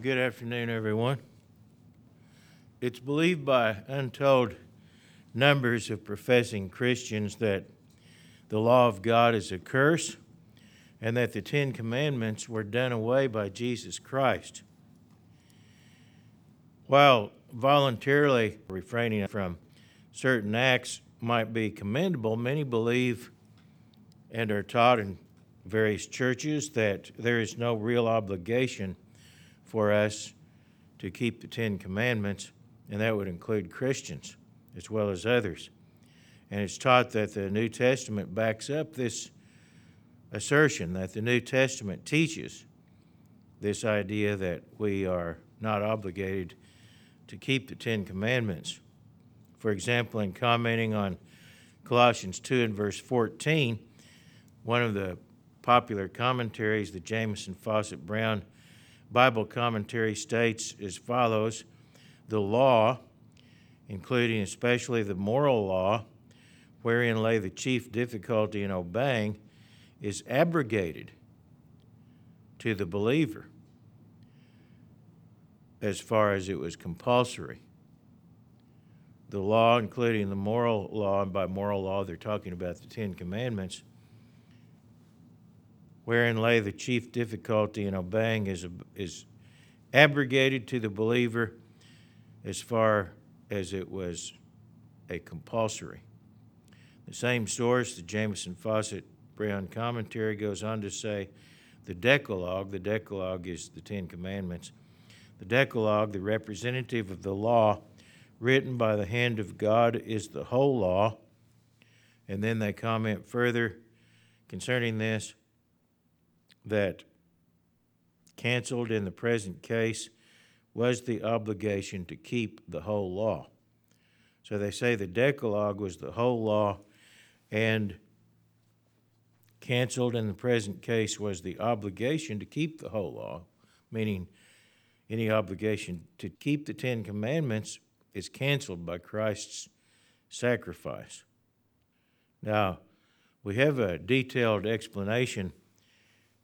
Good afternoon, everyone. It's believed by untold numbers of professing Christians that the law of God is a curse and that the Ten Commandments were done away by Jesus Christ. While voluntarily refraining from certain acts might be commendable, many believe and are taught in various churches that there is no real obligation for us to keep the Ten Commandments, and that would include Christians as well as others. And it's taught that the New Testament backs up this assertion, that the New Testament teaches this idea that we are not obligated to keep the Ten Commandments. For example, in commenting on Colossians 2 and verse 14, one of the popular commentaries, the Jamieson Fausset Brown Bible commentary, states as follows The law, including especially the moral law, wherein lay the chief difficulty in obeying, is abrogated to the believer as far as it was compulsory. The law, including the moral law, and by moral law, they're talking about the Ten Commandments, wherein lay the chief difficulty in obeying, is, is abrogated to the believer as far as it was a compulsory. The same source, the Jamieson Fausset Brown commentary, goes on to say the Decalogue, the Decalogue is the Ten Commandments, the Decalogue, the representative of the law written by the hand of God, is the whole law. And then they comment further concerning this that canceled in the present case was the obligation to keep the whole law. So they say the Decalogue was the whole law, and canceled in the present case was the obligation to keep the whole law, meaning any obligation to keep the Ten Commandments is canceled by Christ's sacrifice. Now, we have a detailed explanation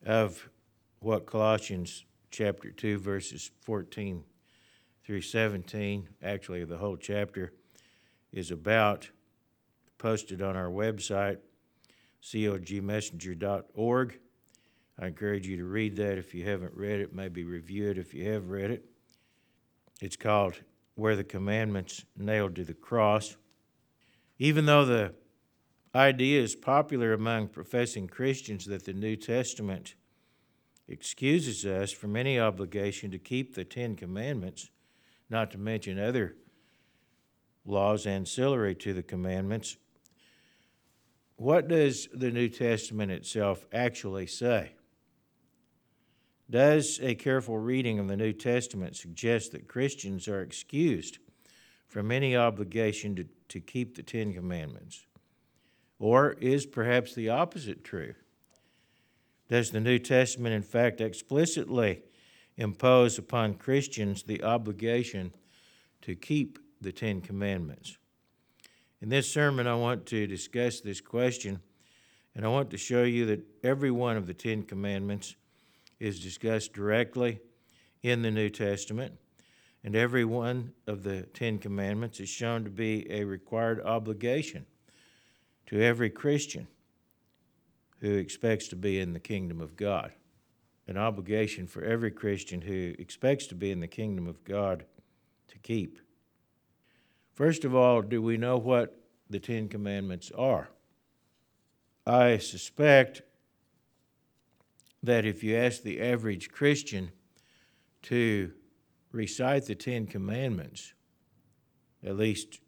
of what Colossians chapter 2, verses 14 through 17, actually, the whole chapter, is about, posted on our website, cogmessenger.org. I encourage you to read that if you haven't read it, maybe review it if you have read it. It's called Where the Commandments Nailed to the Cross. Even though the idea is popular among professing Christians that the New Testament excuses us from any obligation to keep the Ten Commandments, not to mention other laws ancillary to the commandments. What does the New Testament itself actually say? Does a careful reading of the New Testament suggest that Christians are excused from any obligation to, to keep the Ten Commandments? Or is perhaps the opposite true? Does the New Testament, in fact, explicitly impose upon Christians the obligation to keep the Ten Commandments? In this sermon, I want to discuss this question, and I want to show you that every one of the Ten Commandments is discussed directly in the New Testament, and every one of the Ten Commandments is shown to be a required obligation to every Christian who expects to be in the kingdom of God. An obligation for every Christian who expects to be in the kingdom of God to keep. First of all, do we know what the Ten Commandments are? I suspect that if you ask the average Christian to recite the Ten Commandments, at least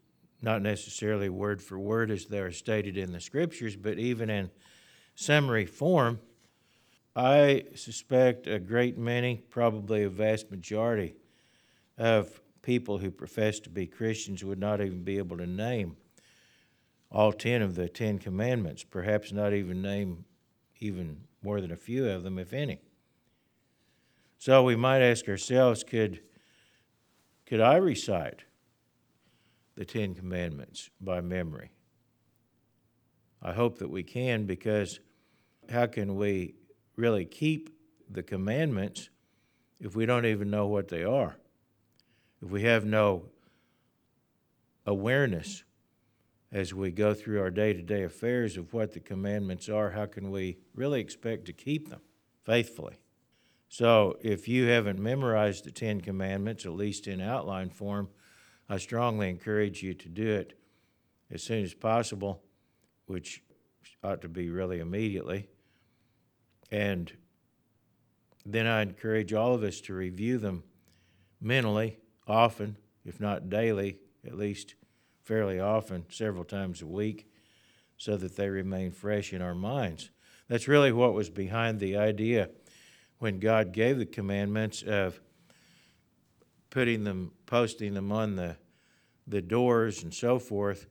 not necessarily word for word as they are stated in the scriptures, but even in summary form, I suspect a great many, probably a vast majority, of people who profess to be Christians would not even be able to name all 10 of the 10 commandments, perhaps not even name even more than a few of them, if any. So we might ask ourselves could, could I recite the Ten Commandments by memory? I hope that we can because how can we really keep the commandments if we don't even know what they are? If we have no awareness as we go through our day to day affairs of what the commandments are, how can we really expect to keep them faithfully? So, if you haven't memorized the Ten Commandments, at least in outline form, I strongly encourage you to do it as soon as possible, which ought to be really immediately. And then I encourage all of us to review them mentally, often, if not daily, at least fairly often, several times a week, so that they remain fresh in our minds. That's really what was behind the idea when God gave the commandments of putting them, posting them on the, the doors and so forth,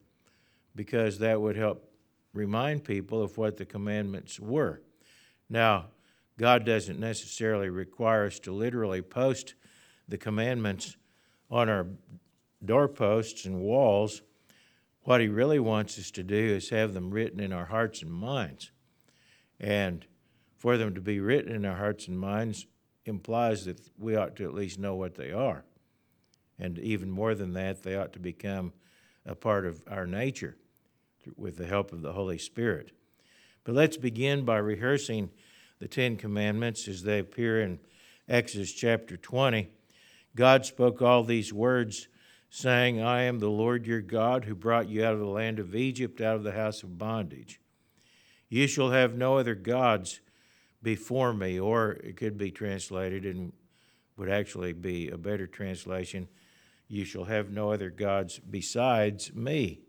because that would help remind people of what the commandments were. Now, God doesn't necessarily require us to literally post the commandments on our doorposts and walls. What He really wants us to do is have them written in our hearts and minds. And for them to be written in our hearts and minds implies that we ought to at least know what they are. And even more than that, they ought to become a part of our nature with the help of the Holy Spirit. But let's begin by rehearsing the Ten Commandments as they appear in Exodus chapter 20. God spoke all these words, saying, I am the Lord your God who brought you out of the land of Egypt, out of the house of bondage. You shall have no other gods before me, or it could be translated and would actually be a better translation you shall have no other gods besides me.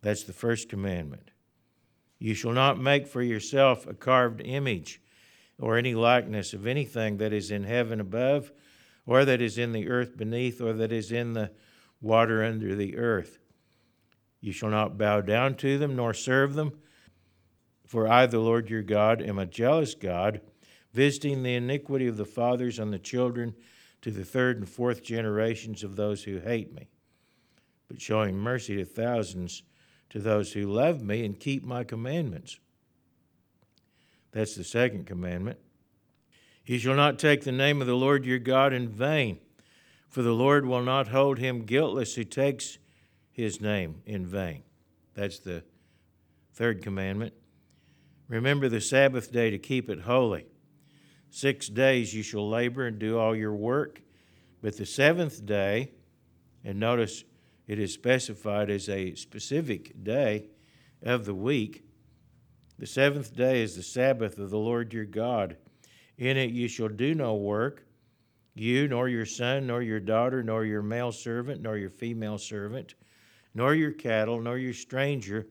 That's the first commandment. You shall not make for yourself a carved image or any likeness of anything that is in heaven above, or that is in the earth beneath, or that is in the water under the earth. You shall not bow down to them nor serve them, for I, the Lord your God, am a jealous God, visiting the iniquity of the fathers on the children to the third and fourth generations of those who hate me, but showing mercy to thousands to those who love me and keep my commandments. That's the second commandment. You shall not take the name of the Lord your God in vain, for the Lord will not hold him guiltless who takes his name in vain. That's the third commandment. Remember the Sabbath day to keep it holy. Six days you shall labor and do all your work, but the seventh day, and notice it is specified as a specific day of the week. The seventh day is the Sabbath of the Lord your God. In it you shall do no work, you, nor your son, nor your daughter, nor your male servant, nor your female servant, nor your cattle, nor your stranger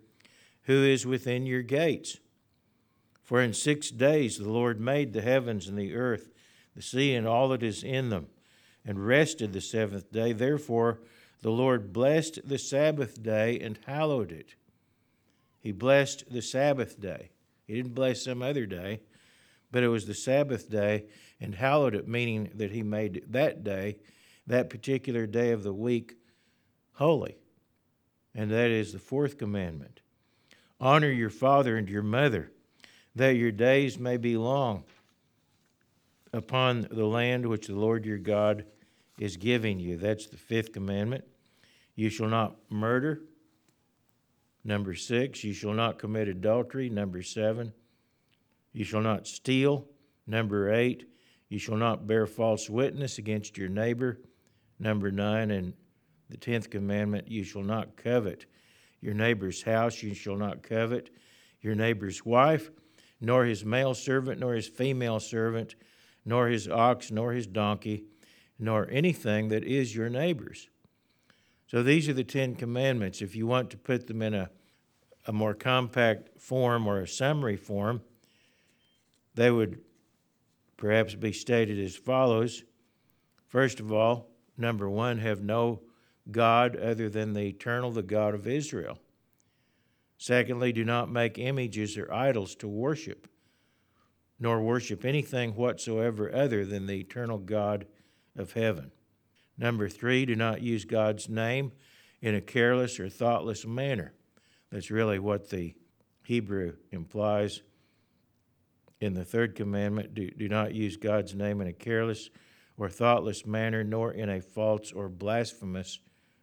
who is within your gates. For in six days the Lord made the heavens and the earth, the sea, and all that is in them, and rested the seventh day. Therefore, the Lord blessed the Sabbath day and hallowed it. He blessed the Sabbath day. He didn't bless some other day, but it was the Sabbath day and hallowed it, meaning that He made that day, that particular day of the week, holy. And that is the fourth commandment. Honor your father and your mother, that your days may be long upon the land which the Lord your God is giving you. That's the fifth commandment. You shall not murder. Number six, you shall not commit adultery. Number seven, you shall not steal. Number eight, you shall not bear false witness against your neighbor. Number nine, and the tenth commandment, you shall not covet your neighbor's house. You shall not covet your neighbor's wife, nor his male servant, nor his female servant, nor his ox, nor his donkey, nor anything that is your neighbor's. So these are the Ten Commandments. If you want to put them in a, a more compact form or a summary form, they would perhaps be stated as follows. First of all, number one, have no God other than the eternal, the God of Israel. Secondly, do not make images or idols to worship, nor worship anything whatsoever other than the eternal God of heaven. Number three, do not use God's name in a careless or thoughtless manner. That's really what the Hebrew implies. in the third commandment do, do not use God's name in a careless or thoughtless manner, nor in a false or blasphemous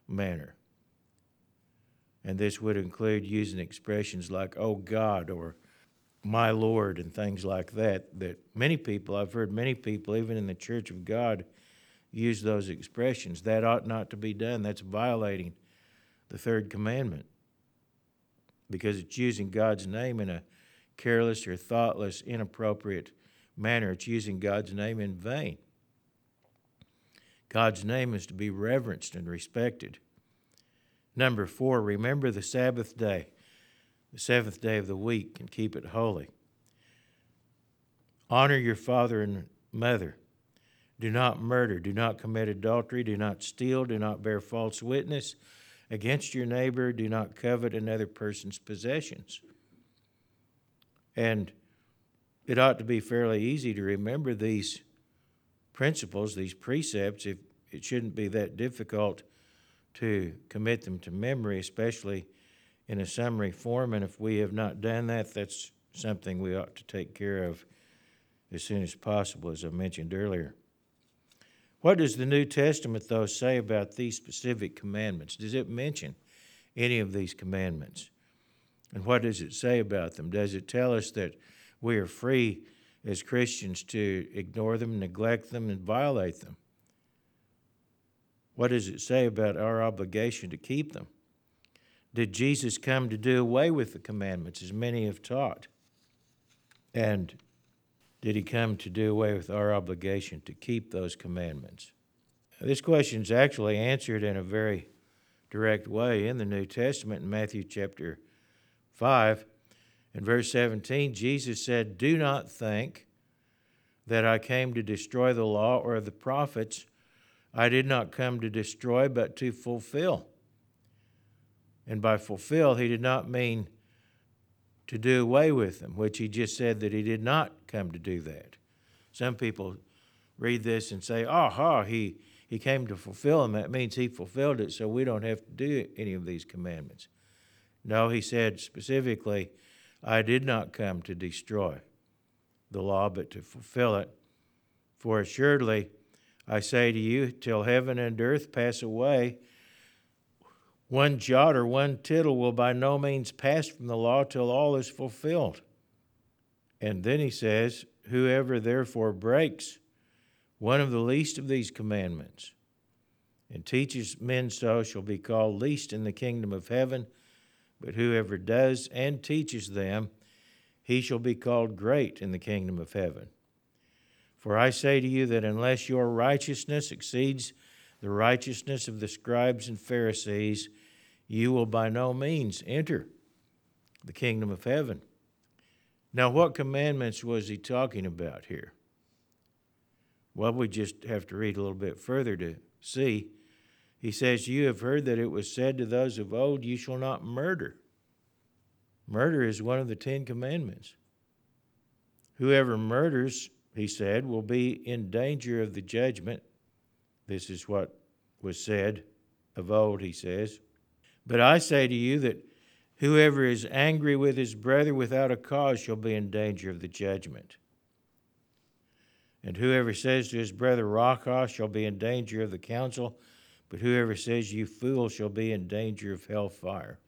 manner. And this would include using expressions like, oh God, or my Lord, and things like that. That many people, I've heard many people, even in the church of God, use those expressions. That ought not to be done. That's violating the third commandment because it's using God's name in a careless or thoughtless, inappropriate manner. It's using God's name in vain. God's name is to be reverenced and respected. Number four, remember the Sabbath day, the seventh day of the week, and keep it holy. Honor your father and mother. Do not murder. Do not commit adultery. Do not steal. Do not bear false witness against your neighbor. Do not covet another person's possessions. And it ought to be fairly easy to remember these principles, these precepts, if it shouldn't be that difficult to commit them to memory, especially in a summary form. And if we have not done that, that's something we ought to take care of as soon as possible, as I mentioned earlier. What does the New Testament, though, say about these specific commandments? Does it mention any of these commandments? And what does it say about them? Does it tell us that we are free as Christians to ignore them, neglect them, and violate them? What does it say about our obligation to keep them? Did Jesus come to do away with the commandments, as many have taught? And did he come to do away with our obligation to keep those commandments? This question is actually answered in a very direct way in the New Testament in Matthew chapter 5. In verse 17, Jesus said, Do not think that I came to destroy the law or the prophets. I did not come to destroy, but to fulfill. And by fulfill, he did not mean to do away with them, which he just said that he did not come to do that. Some people read this and say, aha, he, he came to fulfill them. That means he fulfilled it, so we don't have to do any of these commandments. No, he said specifically, I did not come to destroy the law, but to fulfill it. For assuredly, I say to you, till heaven and earth pass away, one jot or one tittle will by no means pass from the law till all is fulfilled. And then he says, Whoever therefore breaks one of the least of these commandments and teaches men so shall be called least in the kingdom of heaven. But whoever does and teaches them, he shall be called great in the kingdom of heaven. For I say to you that unless your righteousness exceeds the righteousness of the scribes and Pharisees, you will by no means enter the kingdom of heaven. Now, what commandments was he talking about here? Well, we just have to read a little bit further to see. He says, You have heard that it was said to those of old, You shall not murder. Murder is one of the Ten Commandments. Whoever murders, he said, will be in danger of the judgment. This is what was said of old, he says. But I say to you that whoever is angry with his brother without a cause shall be in danger of the judgment. And whoever says to his brother, Raca, shall be in danger of the council, but whoever says, You fool, shall be in danger of hell fire.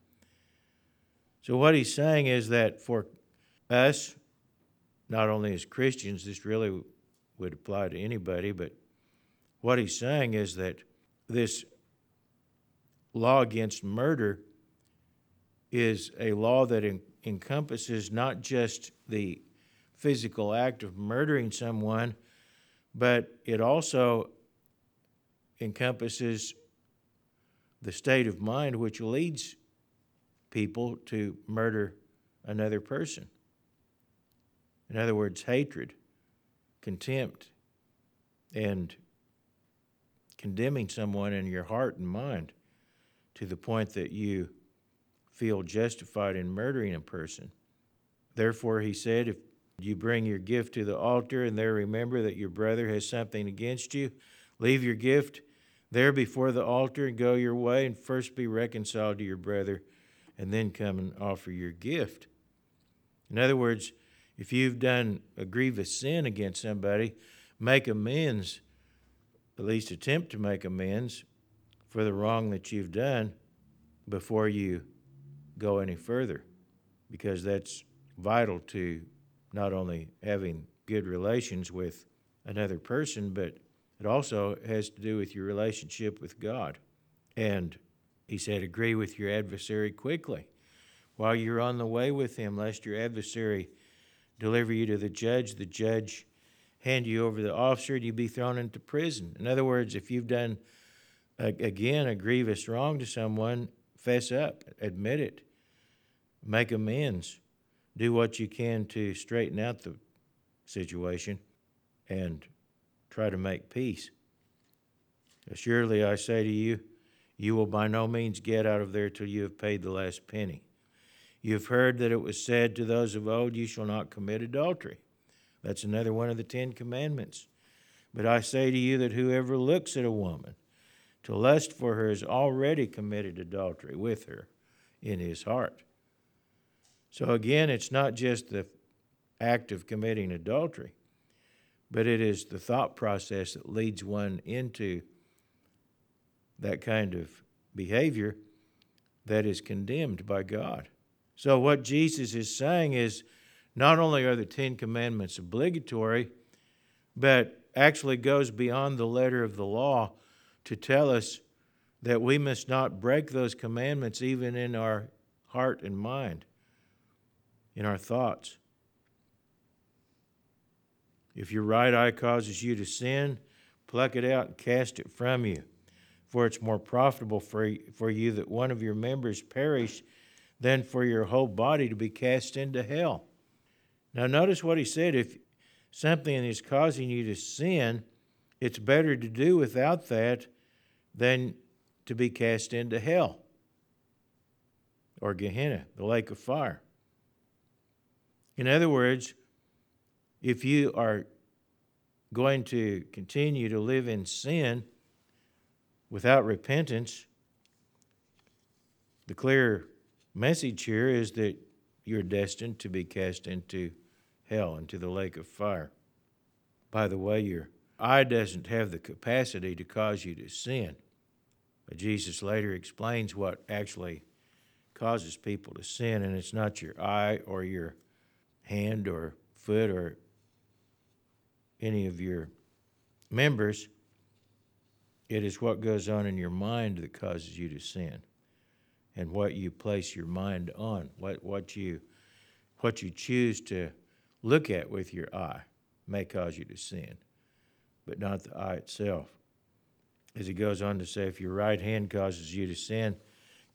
So, what he's saying is that for us, not only as Christians, this really would apply to anybody, but what he's saying is that this law against murder is a law that en- encompasses not just the physical act of murdering someone, but it also encompasses the state of mind which leads people to murder another person. In other words, hatred, contempt, and condemning someone in your heart and mind to the point that you feel justified in murdering a person. Therefore, he said, if you bring your gift to the altar and there remember that your brother has something against you, leave your gift there before the altar and go your way and first be reconciled to your brother and then come and offer your gift. In other words, If you've done a grievous sin against somebody, make amends, at least attempt to make amends for the wrong that you've done before you go any further, because that's vital to not only having good relations with another person, but it also has to do with your relationship with God. And he said, agree with your adversary quickly while you're on the way with him, lest your adversary deliver you to the judge, the judge hand you over to the officer, and you be thrown into prison. In other words, if you've done, again, a grievous wrong to someone, fess up, admit it, make amends, do what you can to straighten out the situation, and try to make peace. Surely I say to you, you will by no means get out of there till you have paid the last penny. You have heard that it was said to those of old, You shall not commit adultery. That's another one of the Ten Commandments. But I say to you that whoever looks at a woman to lust for her has already committed adultery with her in his heart. So again, it's not just the act of committing adultery, but it is the thought process that leads one into that kind of behavior that is condemned by God. So, what Jesus is saying is not only are the Ten Commandments obligatory, but actually goes beyond the letter of the law to tell us that we must not break those commandments even in our heart and mind, in our thoughts. If your right eye causes you to sin, pluck it out and cast it from you. For it's more profitable for, for you that one of your members perish than for your whole body to be cast into hell. Now, notice what he said if something is causing you to sin, it's better to do without that than to be cast into hell or Gehenna, the lake of fire. In other words, if you are going to continue to live in sin without repentance, the clear message here is that you're destined to be cast into hell, into the lake of fire. By the way, your eye doesn't have the capacity to cause you to sin. But Jesus later explains what actually causes people to sin, and it's not your eye or your hand or foot or any of your members. It is what goes on in your mind that causes you to sin and what you place your mind on, what, what, you, what you choose to look at with your eye may cause you to sin, but not the eye itself. As he goes on to say, if your right hand causes you to sin,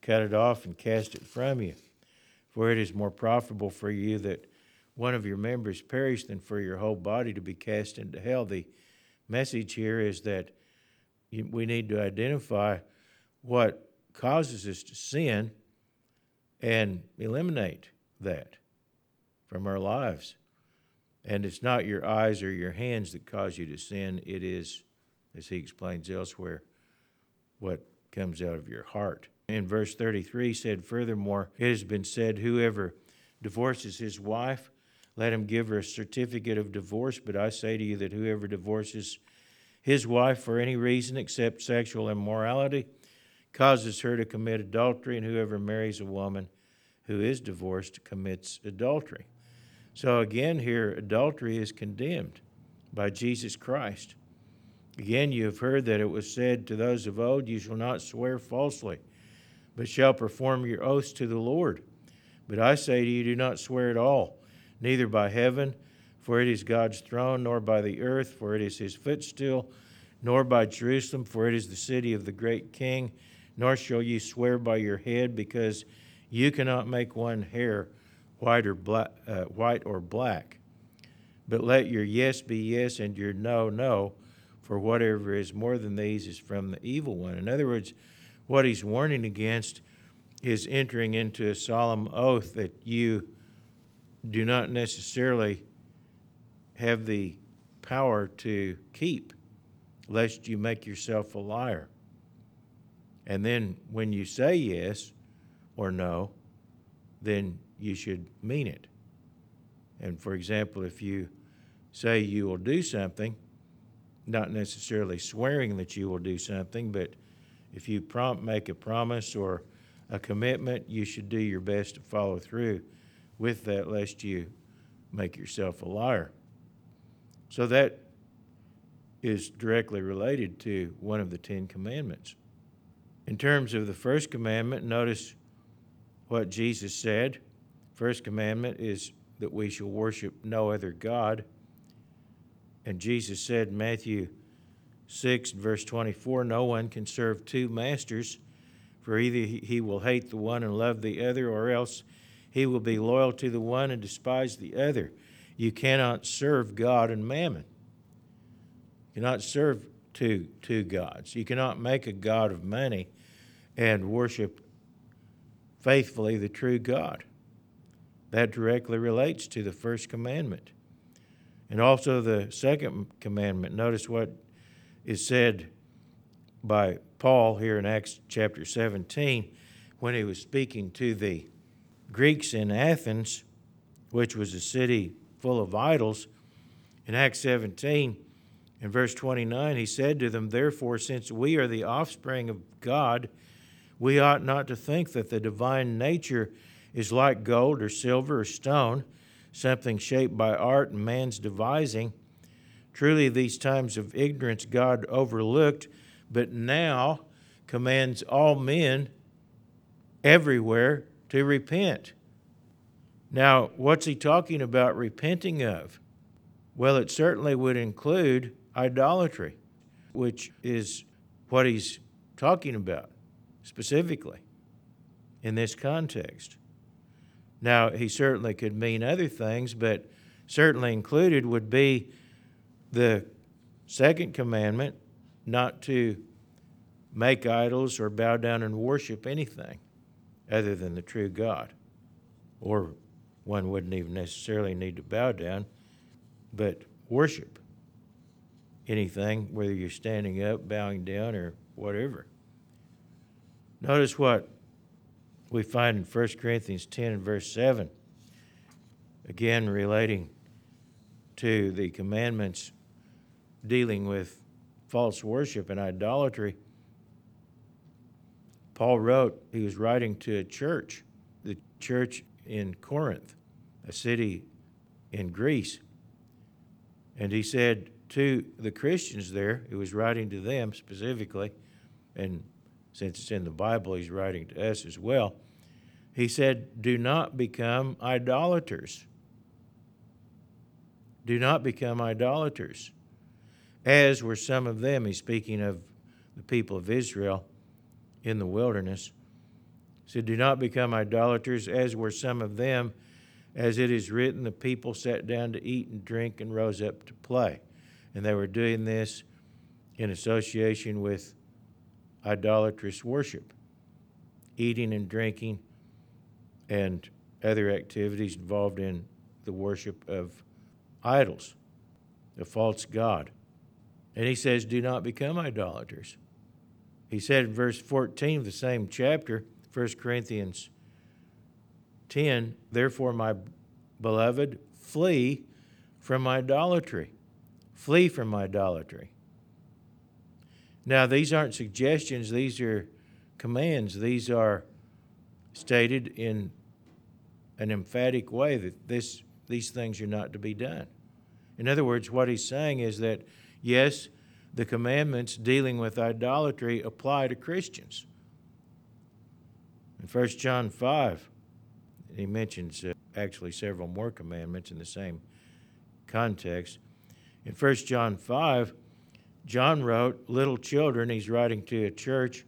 cut it off and cast it from you. For it is more profitable for you that one of your members perish than for your whole body to be cast into hell. The message here is that we need to identify what causes us to sin and eliminate that from our lives. And it's not your eyes or your hands that cause you to sin, it is, as he explains elsewhere, what comes out of your heart. In verse 33 said, Furthermore, it has been said, Whoever divorces his wife, let him give her a certificate of divorce. But I say to you that whoever divorces his wife for any reason except sexual immorality, causes her to commit adultery, and whoever marries a woman who is divorced commits adultery. So again, here, adultery is condemned by Jesus Christ. Again, you have heard that it was said to those of old, You shall not swear falsely, but shall perform your oaths to the Lord. But I say to you, do not swear at all, neither by heaven, for it is God's throne, nor by the earth, for it is his footstool, nor by Jerusalem, for it is the city of the great king nor shall you swear by your head, because you cannot make one hair white or black, uh, white or black. But let your yes be yes and your no no, for whatever is more than these is from the evil one. In other words, what he's warning against is entering into a solemn oath that you do not necessarily have the power to keep, lest you make yourself a liar. And then when you say yes or no, then you should mean it. And for example, if you say you will do something, not necessarily swearing that you will do something, but if you prompt make a promise or a commitment, you should do your best to follow through with that, lest you make yourself a liar. So that is directly related to one of the Ten Commandments. In terms of the first commandment, notice what Jesus said. First commandment is that we shall worship no other God. And Jesus said in Matthew 6, verse 24, No one can serve two masters, for either he will hate the one and love the other, or else he will be loyal to the one and despise the other. You cannot serve God and mammon. You cannot serve two, two gods. You cannot make a God of money and worship faithfully the true God. That directly relates to the first commandment. And also the second commandment. Notice what is said by Paul here in Acts chapter 17 when he was speaking to the Greeks in Athens, which was a city full of idols. In Acts 17, in verse 29, he said to them, Therefore, since we are the offspring of God, we ought not to think that the divine nature is like gold or silver or stone, something shaped by art and man's devising. Truly, these times of ignorance God overlooked, but now commands all men everywhere to repent. Now, what's he talking about repenting of? Well, it certainly would include idolatry, which is what he's talking about specifically in this context. Now, he certainly could mean other things, but certainly included would be the second commandment not to make idols or bow down and worship anything other than the true God. Or one wouldn't even necessarily need to bow down, but worship anything, whether you're standing up, bowing down, or whatever. Notice what we find in 1 Corinthians 10 and verse 7, again relating to the commandments dealing with false worship and idolatry. Paul wrote, he was writing to a church, the church in Corinth, a city in Greece. And he said to the Christians there, he was writing to them specifically, and since it's in the Bible, he's writing to us as well. He said, Do not become idolaters. Do not become idolaters, as were some of them. He's speaking of the people of Israel in the wilderness. He said, Do not become idolaters, as were some of them. As it is written, the people sat down to eat and drink and rose up to play. And they were doing this in association with idolatrous worship, eating and drinking, and other activities involved in the worship of idols, the false God. And he says, Do not become idolaters. He said in verse 14 of the same chapter, 1 Corinthians 10, Therefore, my beloved, flee from idolatry. Flee from idolatry. Now, these aren't suggestions, these are commands. These are stated in an emphatic way that this, these things are not to be done. In other words, what he's saying is that, yes, the commandments dealing with idolatry apply to Christians. In 1 John 5, he mentions uh, actually several more commandments in the same context. In 1 John 5, John wrote, Little children, he's writing to a church,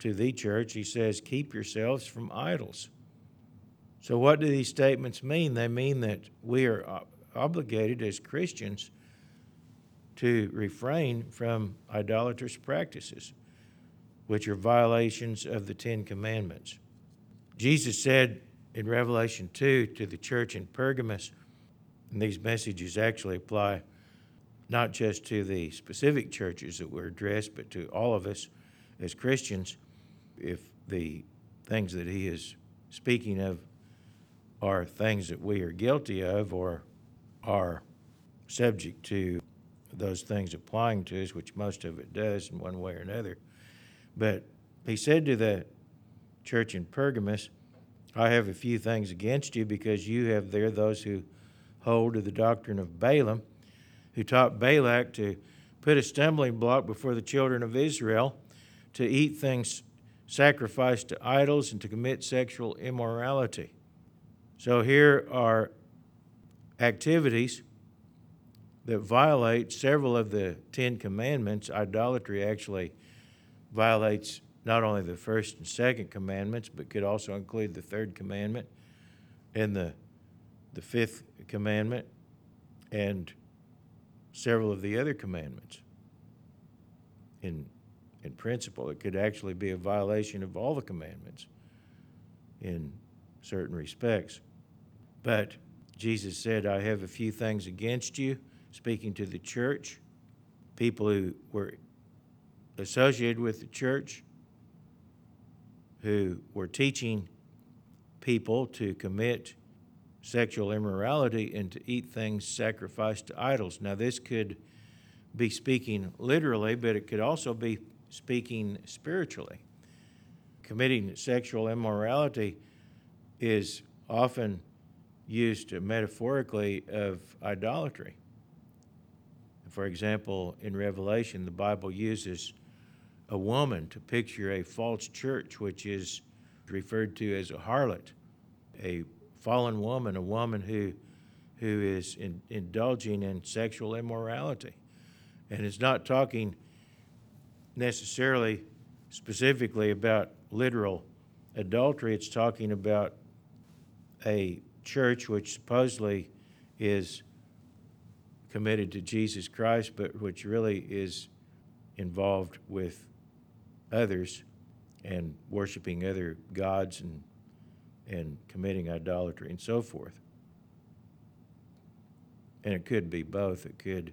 to the church, he says, Keep yourselves from idols. So, what do these statements mean? They mean that we are obligated as Christians to refrain from idolatrous practices, which are violations of the Ten Commandments. Jesus said in Revelation 2 to the church in Pergamos, and these messages actually apply not just to the specific churches that were addressed, but to all of us as Christians, if the things that he is speaking of are things that we are guilty of or are subject to those things applying to us, which most of it does in one way or another. But he said to the church in Pergamos, I have a few things against you because you have there those who hold to the doctrine of Balaam, who taught Balak to put a stumbling block before the children of Israel, to eat things sacrificed to idols, and to commit sexual immorality. So here are activities that violate several of the Ten Commandments. Idolatry actually violates not only the first and second commandments, but could also include the third commandment and the, the fifth commandment and several of the other commandments. In, in principle, it could actually be a violation of all the commandments in certain respects. But Jesus said, I have a few things against you, speaking to the church, people who were associated with the church, who were teaching people to commit sexual immorality and to eat things sacrificed to idols. Now, this could be speaking literally, but it could also be speaking spiritually. Committing sexual immorality is often used metaphorically of idolatry. For example, in Revelation, the Bible uses a woman to picture a false church, which is referred to as a harlot, a fallen woman, a woman who, who is in, indulging in sexual immorality. And it's not talking necessarily specifically about literal adultery, it's talking about a church which supposedly is committed to Jesus Christ, but which really is involved with others and worshiping other gods and, and committing idolatry and so forth. And it could be both. It could,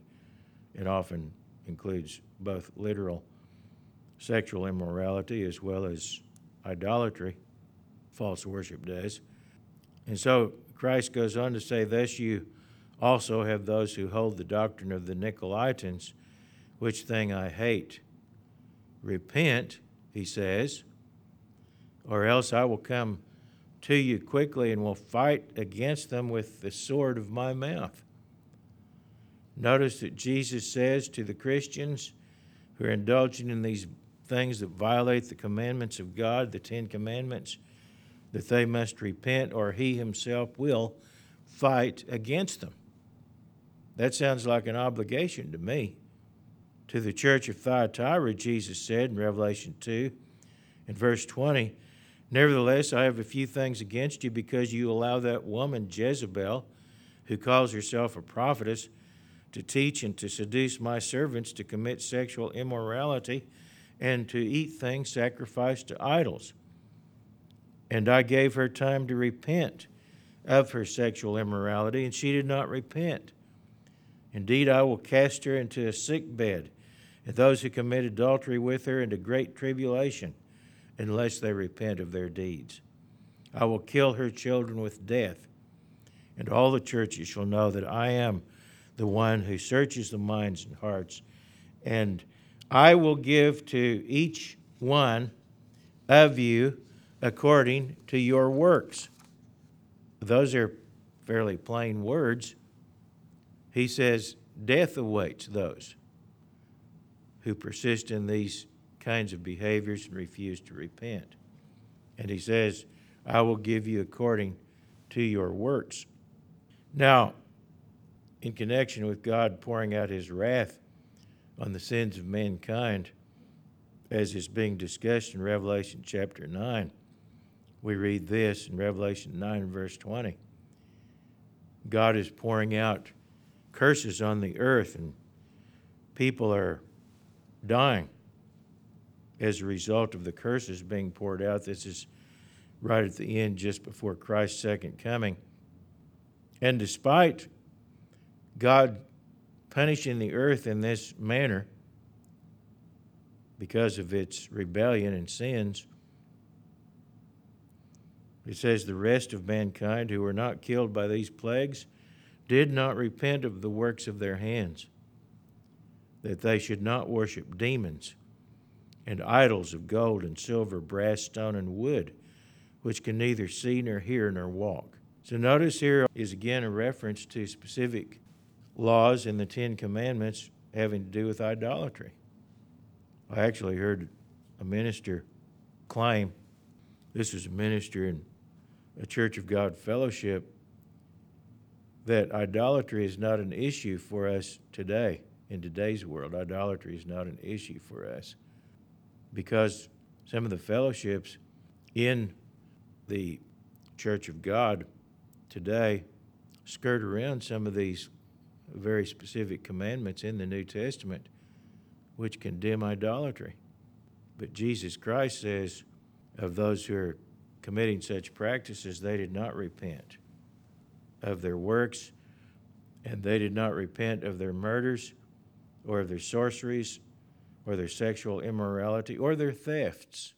it often includes both literal sexual immorality as well as idolatry, false worship does. And so Christ goes on to say, Thus you also have those who hold the doctrine of the Nicolaitans, which thing I hate. Repent, he says, or else I will come to you quickly and will fight against them with the sword of my mouth. Notice that Jesus says to the Christians who are indulging in these things that violate the commandments of God, the Ten Commandments, that they must repent or he himself will fight against them. That sounds like an obligation to me. To the church of Thyatira, Jesus said in Revelation 2, in verse 20, Nevertheless, I have a few things against you because you allow that woman Jezebel, who calls herself a prophetess, to teach and to seduce my servants to commit sexual immorality and to eat things sacrificed to idols. And I gave her time to repent of her sexual immorality, and she did not repent. Indeed, I will cast her into a sick bed, and those who commit adultery with her into great tribulation, unless they repent of their deeds. I will kill her children with death, and all the churches shall know that I am the one who searches the minds and hearts, and I will give to each one of you according to your works. Those are fairly plain words. He says, Death awaits those who persist in these kinds of behaviors and refuse to repent. And he says, I will give you according to your works. Now, in connection with God pouring out his wrath on the sins of mankind, as is being discussed in Revelation chapter 9, we read this in Revelation 9, verse 20. God is pouring out curses on the earth, and people are dying as a result of the curses being poured out. This is right at the end, just before Christ's second coming. And despite God punishing the earth in this manner because of its rebellion and sins, it says, The rest of mankind who were not killed by these plagues, did not repent of the works of their hands, that they should not worship demons and idols of gold and silver, brass, stone, and wood, which can neither see nor hear nor walk. So notice here is again a reference to specific laws in the Ten Commandments having to do with idolatry. I actually heard a minister claim this was a minister in a Church of God fellowship that idolatry is not an issue for us today in today's world. Idolatry is not an issue for us because some of the fellowships in the Church of God today skirt around some of these very specific commandments in the New Testament which condemn idolatry. But Jesus Christ says of those who are committing such practices, they did not repent of their works, and they did not repent of their murders, or of their sorceries, or their sexual immorality, or their thefts.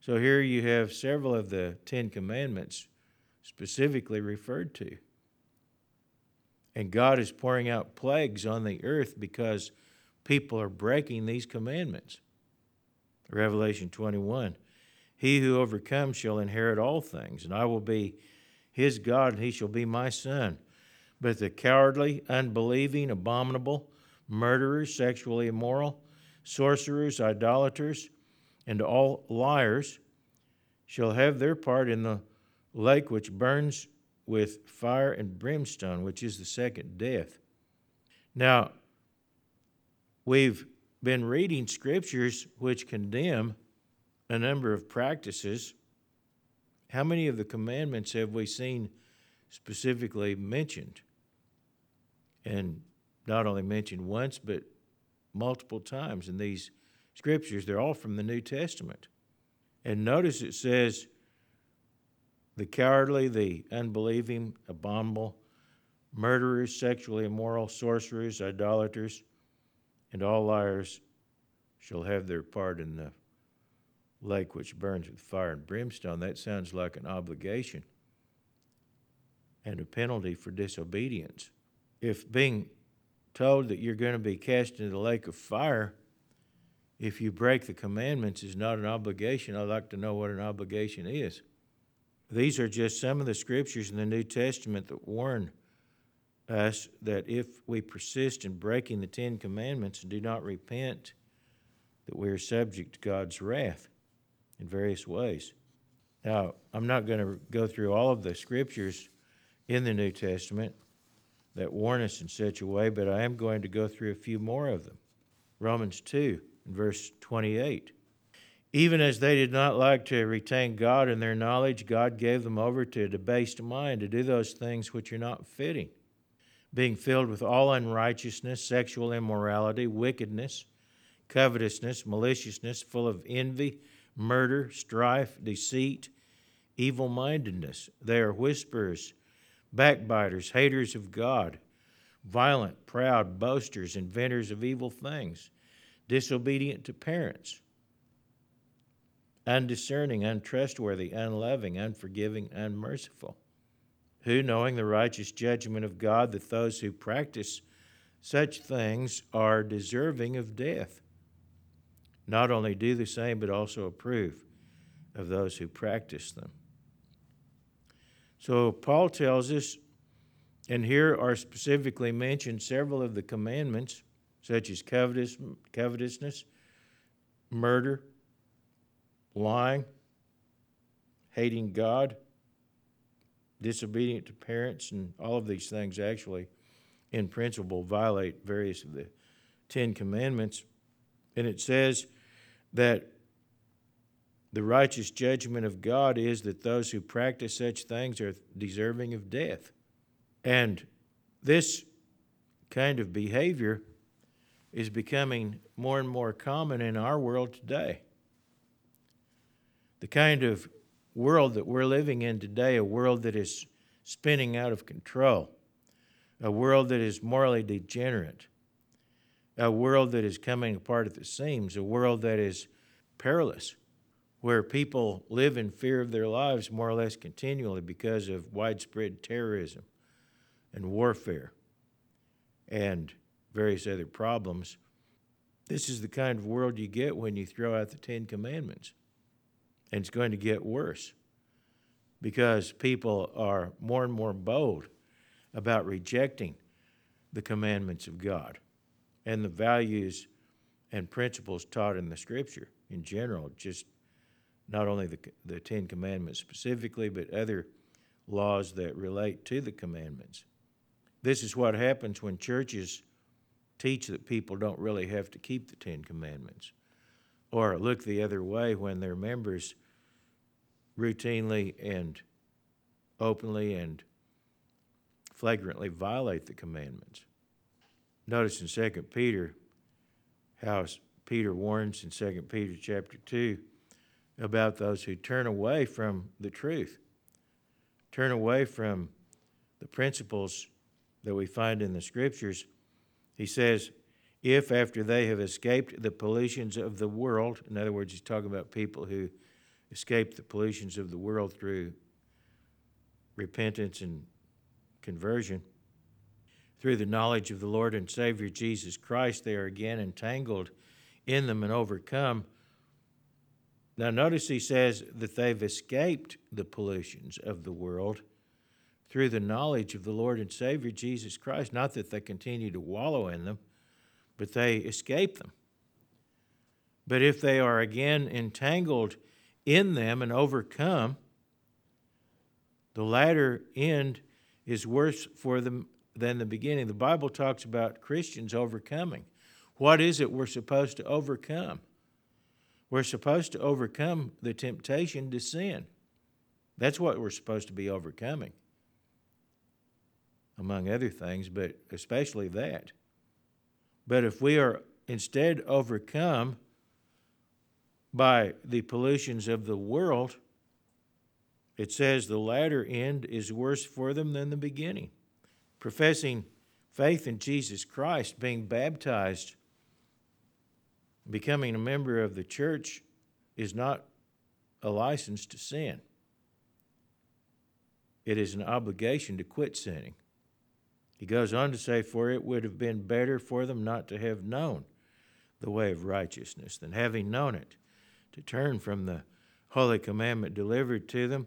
So here you have several of the Ten Commandments specifically referred to. And God is pouring out plagues on the earth because people are breaking these commandments. Revelation 21 He who overcomes shall inherit all things, and I will be his God, and he shall be my son. But the cowardly, unbelieving, abominable, murderers, sexually immoral, sorcerers, idolaters, and all liars shall have their part in the lake which burns with fire and brimstone, which is the second death. Now, we've been reading scriptures which condemn a number of practices. How many of the commandments have we seen specifically mentioned? And not only mentioned once, but multiple times in these scriptures. They're all from the New Testament. And notice it says, the cowardly, the unbelieving, abominable, murderers, sexually immoral, sorcerers, idolaters, and all liars shall have their part in the lake which burns with fire and brimstone. That sounds like an obligation and a penalty for disobedience. If being told that you're going to be cast into the lake of fire, if you break the commandments, is not an obligation, I'd like to know what an obligation is. These are just some of the scriptures in the New Testament that warn us that if we persist in breaking the Ten Commandments and do not repent, that we are subject to God's wrath in various ways. Now, I'm not going to go through all of the scriptures in the New Testament that warn us in such a way, but I am going to go through a few more of them. Romans 2, verse 28. Even as they did not like to retain God in their knowledge, God gave them over to a debased mind to do those things which are not fitting, being filled with all unrighteousness, sexual immorality, wickedness, covetousness, maliciousness, full of envy, murder, strife, deceit, evil mindedness. They are whisperers, backbiters, haters of God, violent, proud, boasters, inventors of evil things, disobedient to parents undiscerning, untrustworthy, unloving, unforgiving, unmerciful, who, knowing the righteous judgment of God, that those who practice such things are deserving of death, not only do the same, but also approve of those who practice them. So, Paul tells us, and here are specifically mentioned several of the commandments, such as covetous, covetousness, murder, lying, hating God, disobedient to parents, and all of these things actually, in principle, violate various of the Ten Commandments. And it says that the righteous judgment of God is that those who practice such things are deserving of death. And this kind of behavior is becoming more and more common in our world today the kind of world that we're living in today, a world that is spinning out of control, a world that is morally degenerate, a world that is coming apart at the seams, a world that is perilous, where people live in fear of their lives more or less continually because of widespread terrorism and warfare and various other problems. This is the kind of world you get when you throw out the Ten Commandments. And it's going to get worse because people are more and more bold about rejecting the commandments of God and the values and principles taught in the Scripture in general, just not only the, the Ten Commandments specifically, but other laws that relate to the commandments. This is what happens when churches teach that people don't really have to keep the Ten Commandments, or look the other way when their members routinely and openly and flagrantly violate the commandments. Notice in 2 Peter how Peter warns in 2 Peter chapter 2 about those who turn away from the truth, turn away from the principles that we find in the scriptures. He says, if after they have escaped the pollutions of the world, in other words, he's talking about people who escape the pollutions of the world through repentance and conversion, through the knowledge of the Lord and Savior Jesus Christ, they are again entangled in them and overcome. Now, notice he says that they've escaped the pollutions of the world through the knowledge of the Lord and Savior Jesus Christ. Not that they continue to wallow in them, but they escape them. But if they are again entangled in them and overcome, the latter end is worse for them than the beginning. The Bible talks about Christians overcoming. What is it we're supposed to overcome? We're supposed to overcome the temptation to sin. That's what we're supposed to be overcoming, among other things, but especially that. But if we are instead overcome by the pollutions of the world, it says the latter end is worse for them than the beginning. Professing faith in Jesus Christ, being baptized, becoming a member of the church is not a license to sin. It is an obligation to quit sinning. He goes on to say, For it would have been better for them not to have known the way of righteousness than having known it, to turn from the holy commandment delivered to them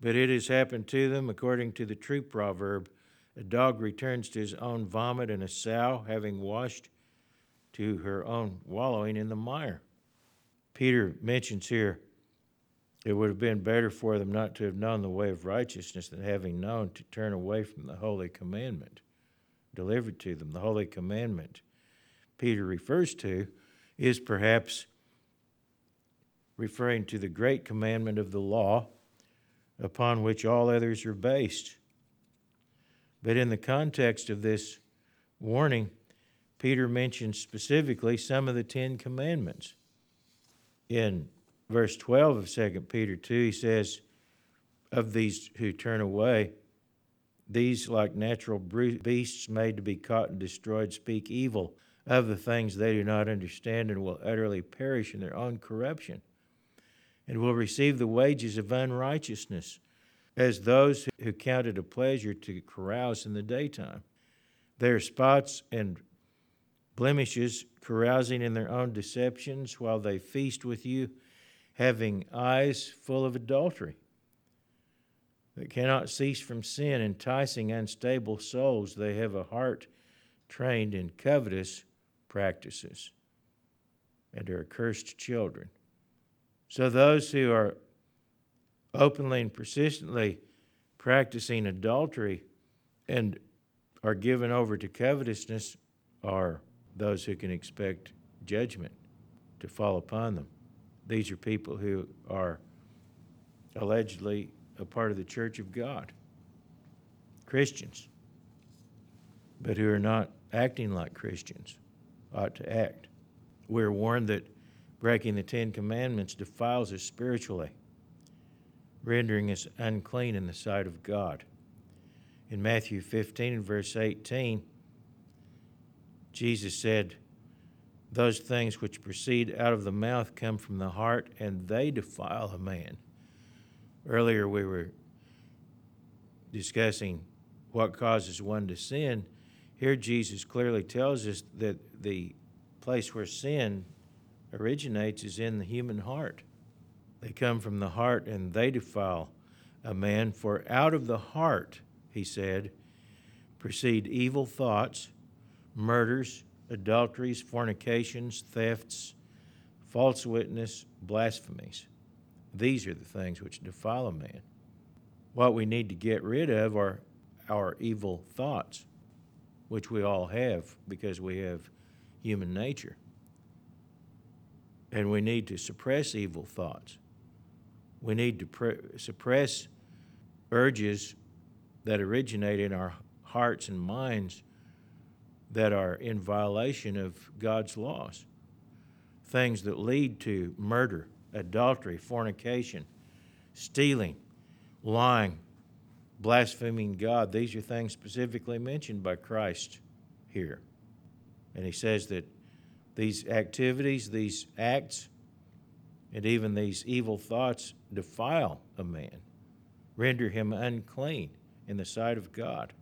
but it has happened to them according to the true proverb a dog returns to his own vomit, and a sow, having washed, to her own wallowing in the mire. Peter mentions here it would have been better for them not to have known the way of righteousness than having known to turn away from the holy commandment delivered to them. The holy commandment Peter refers to is perhaps referring to the great commandment of the law upon which all others are based. But in the context of this warning, Peter mentions specifically some of the Ten Commandments. In verse 12 of 2 Peter 2, he says, Of these who turn away, these, like natural beasts made to be caught and destroyed, speak evil of the things they do not understand and will utterly perish in their own corruption and will receive the wages of unrighteousness as those who count it a pleasure to carouse in the daytime. Their spots and blemishes, carousing in their own deceptions while they feast with you, having eyes full of adultery that cannot cease from sin, enticing unstable souls. They have a heart trained in covetous practices and are accursed children. So those who are openly and persistently practicing adultery and are given over to covetousness are those who can expect judgment to fall upon them. These are people who are allegedly a part of the church of God, Christians, but who are not acting like Christians ought to act. We're warned that breaking the Ten Commandments defiles us spiritually, rendering us unclean in the sight of God. In Matthew 15 and verse 18, Jesus said, Those things which proceed out of the mouth come from the heart, and they defile a man. Earlier, we were discussing what causes one to sin, here Jesus clearly tells us that the place where sin originates is in the human heart. They come from the heart and they defile a man, for out of the heart, he said, proceed evil thoughts, murders, adulteries, fornications, thefts, false witness, blasphemies. These are the things which defile a man. What we need to get rid of are our evil thoughts, which we all have because we have human nature. And we need to suppress evil thoughts. We need to pre- suppress urges that originate in our hearts and minds that are in violation of God's laws. Things that lead to murder, adultery, fornication, stealing, lying, blaspheming God. These are things specifically mentioned by Christ here. And he says that these activities, these acts, and even these evil thoughts defile a man, render him unclean in the sight of God.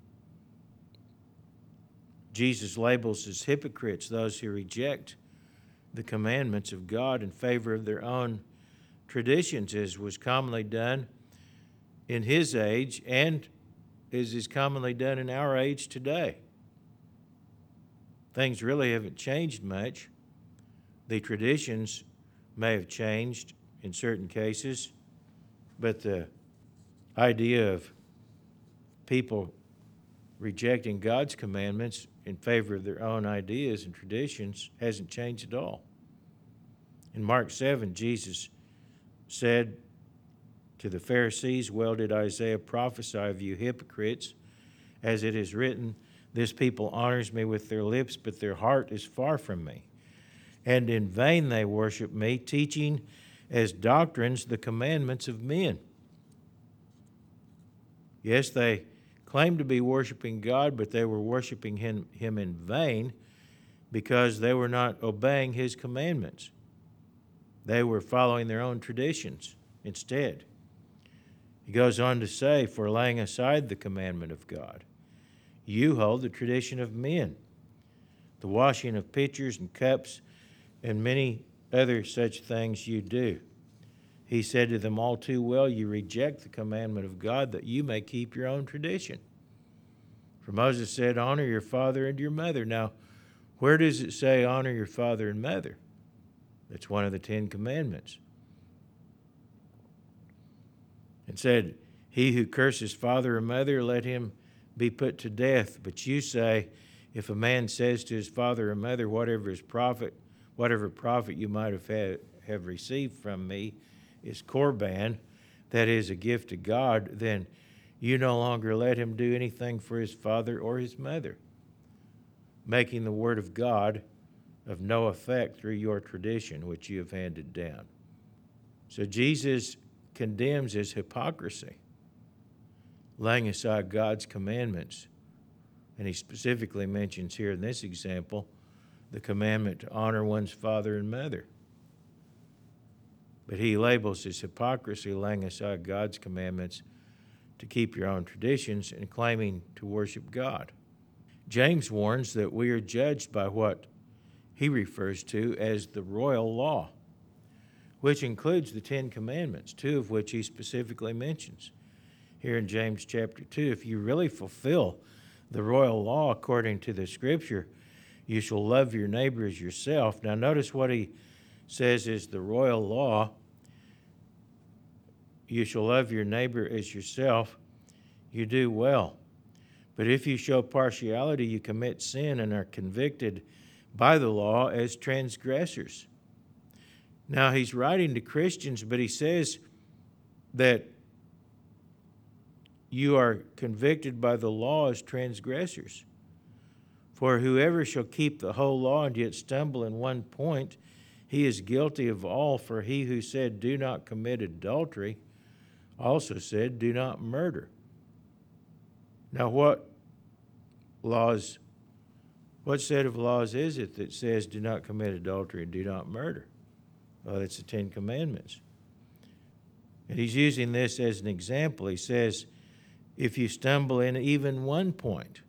Jesus labels as hypocrites those who reject the commandments of God in favor of their own traditions, as was commonly done in his age and as is commonly done in our age today. Things really haven't changed much. The traditions may have changed in certain cases, but the idea of people rejecting God's commandments in favor of their own ideas and traditions hasn't changed at all. In Mark 7, Jesus said to the Pharisees, Well did Isaiah prophesy of you hypocrites, as it is written, This people honors me with their lips, but their heart is far from me. And in vain they worship me, teaching as doctrines the commandments of men. Yes, they claimed to be worshiping God, but they were worshiping him, him in vain because they were not obeying his commandments. They were following their own traditions instead. He goes on to say, For laying aside the commandment of God, you hold the tradition of men, the washing of pitchers and cups, and many other such things you do. He said to them, All too well, you reject the commandment of God that you may keep your own tradition. For Moses said, Honor your father and your mother. Now, where does it say, Honor your father and mother? That's one of the Ten Commandments. It said, He who curses father or mother, let him be put to death. But you say, If a man says to his father or mother, Whatever is profit, whatever profit you might have had, have received from me, is korban, that is a gift to God, then you no longer let him do anything for his father or his mother, making the word of God of no effect through your tradition which you have handed down. So Jesus condemns as hypocrisy, laying aside God's commandments. And he specifically mentions here in this example the commandment to honor one's father and mother. But he labels as hypocrisy laying aside God's commandments to keep your own traditions and claiming to worship God. James warns that we are judged by what he refers to as the royal law, which includes the Ten Commandments, two of which he specifically mentions. Here in James chapter 2, if you really fulfill the royal law according to the scripture, you shall love your neighbor as yourself. Now, notice what he says is the royal law. You shall love your neighbor as yourself. You do well. But if you show partiality, you commit sin and are convicted by the law as transgressors. Now, he's writing to Christians, but he says that you are convicted by the law as transgressors. For whoever shall keep the whole law and yet stumble in one point, he is guilty of all. For he who said, Do not commit adultery, also said, Do not murder. Now, what laws, what set of laws is it that says, Do not commit adultery and do not murder? Well, it's the Ten Commandments. And he's using this as an example. He says, if you stumble in even one point,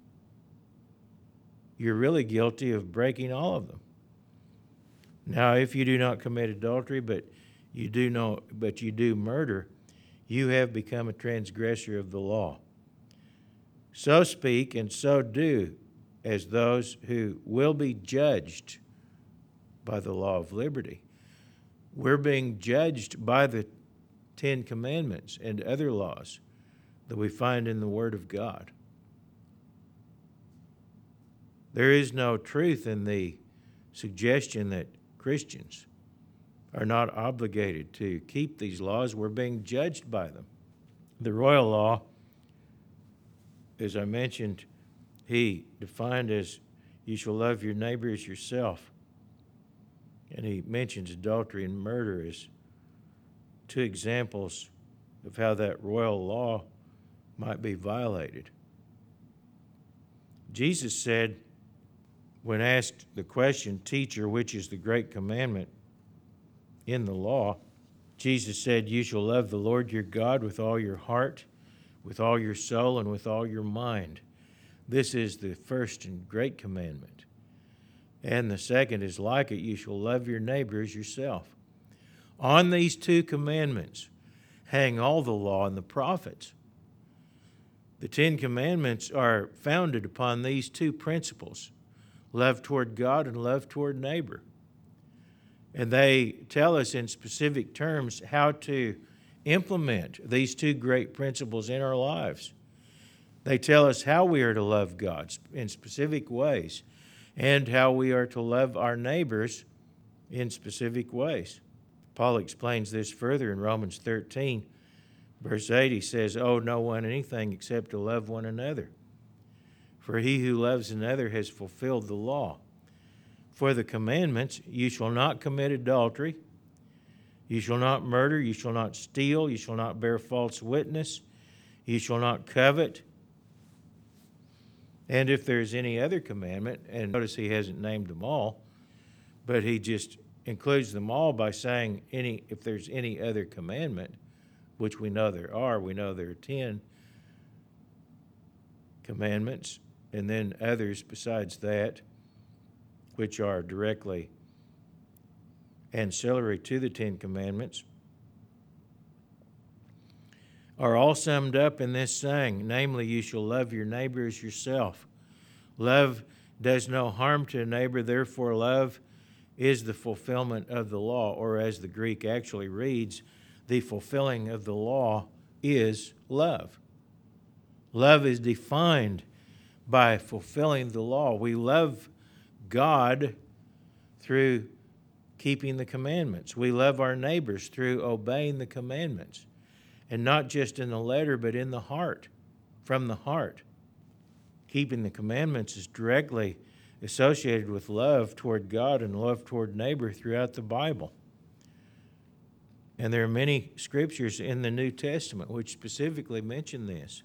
you're really guilty of breaking all of them. Now, if you do not commit adultery, but you do know, but you do murder, you have become a transgressor of the law. So speak and so do as those who will be judged by the law of liberty. We're being judged by the Ten Commandments and other laws that we find in the Word of God. There is no truth in the suggestion that Christians are not obligated to keep these laws. We're being judged by them. The royal law, as I mentioned, he defined as you shall love your neighbor as yourself. And he mentions adultery and murder as two examples of how that royal law might be violated. Jesus said, when asked the question, Teacher, which is the great commandment in the law? Jesus said, You shall love the Lord your God with all your heart, with all your soul, and with all your mind. This is the first and great commandment. And the second is like it you shall love your neighbor as yourself. On these two commandments hang all the law and the prophets. The Ten Commandments are founded upon these two principles love toward God and love toward neighbor. And they tell us in specific terms how to implement these two great principles in our lives. They tell us how we are to love God in specific ways and how we are to love our neighbors in specific ways. Paul explains this further in Romans 13, verse 8. He says, Owe no one anything except to love one another. For he who loves another has fulfilled the law. For the commandments, you shall not commit adultery, you shall not murder, you shall not steal, you shall not bear false witness, you shall not covet. And if there's any other commandment, and notice he hasn't named them all, but he just includes them all by saying any if there's any other commandment, which we know there are, we know there are 10 commandments, and then others besides that, which are directly ancillary to the Ten Commandments, are all summed up in this saying namely, you shall love your neighbor as yourself. Love does no harm to a neighbor, therefore, love is the fulfillment of the law, or as the Greek actually reads, the fulfilling of the law is love. Love is defined by fulfilling the law. We love God through keeping the commandments. We love our neighbors through obeying the commandments. And not just in the letter, but in the heart, from the heart. Keeping the commandments is directly associated with love toward God and love toward neighbor throughout the Bible. And there are many scriptures in the New Testament which specifically mention this.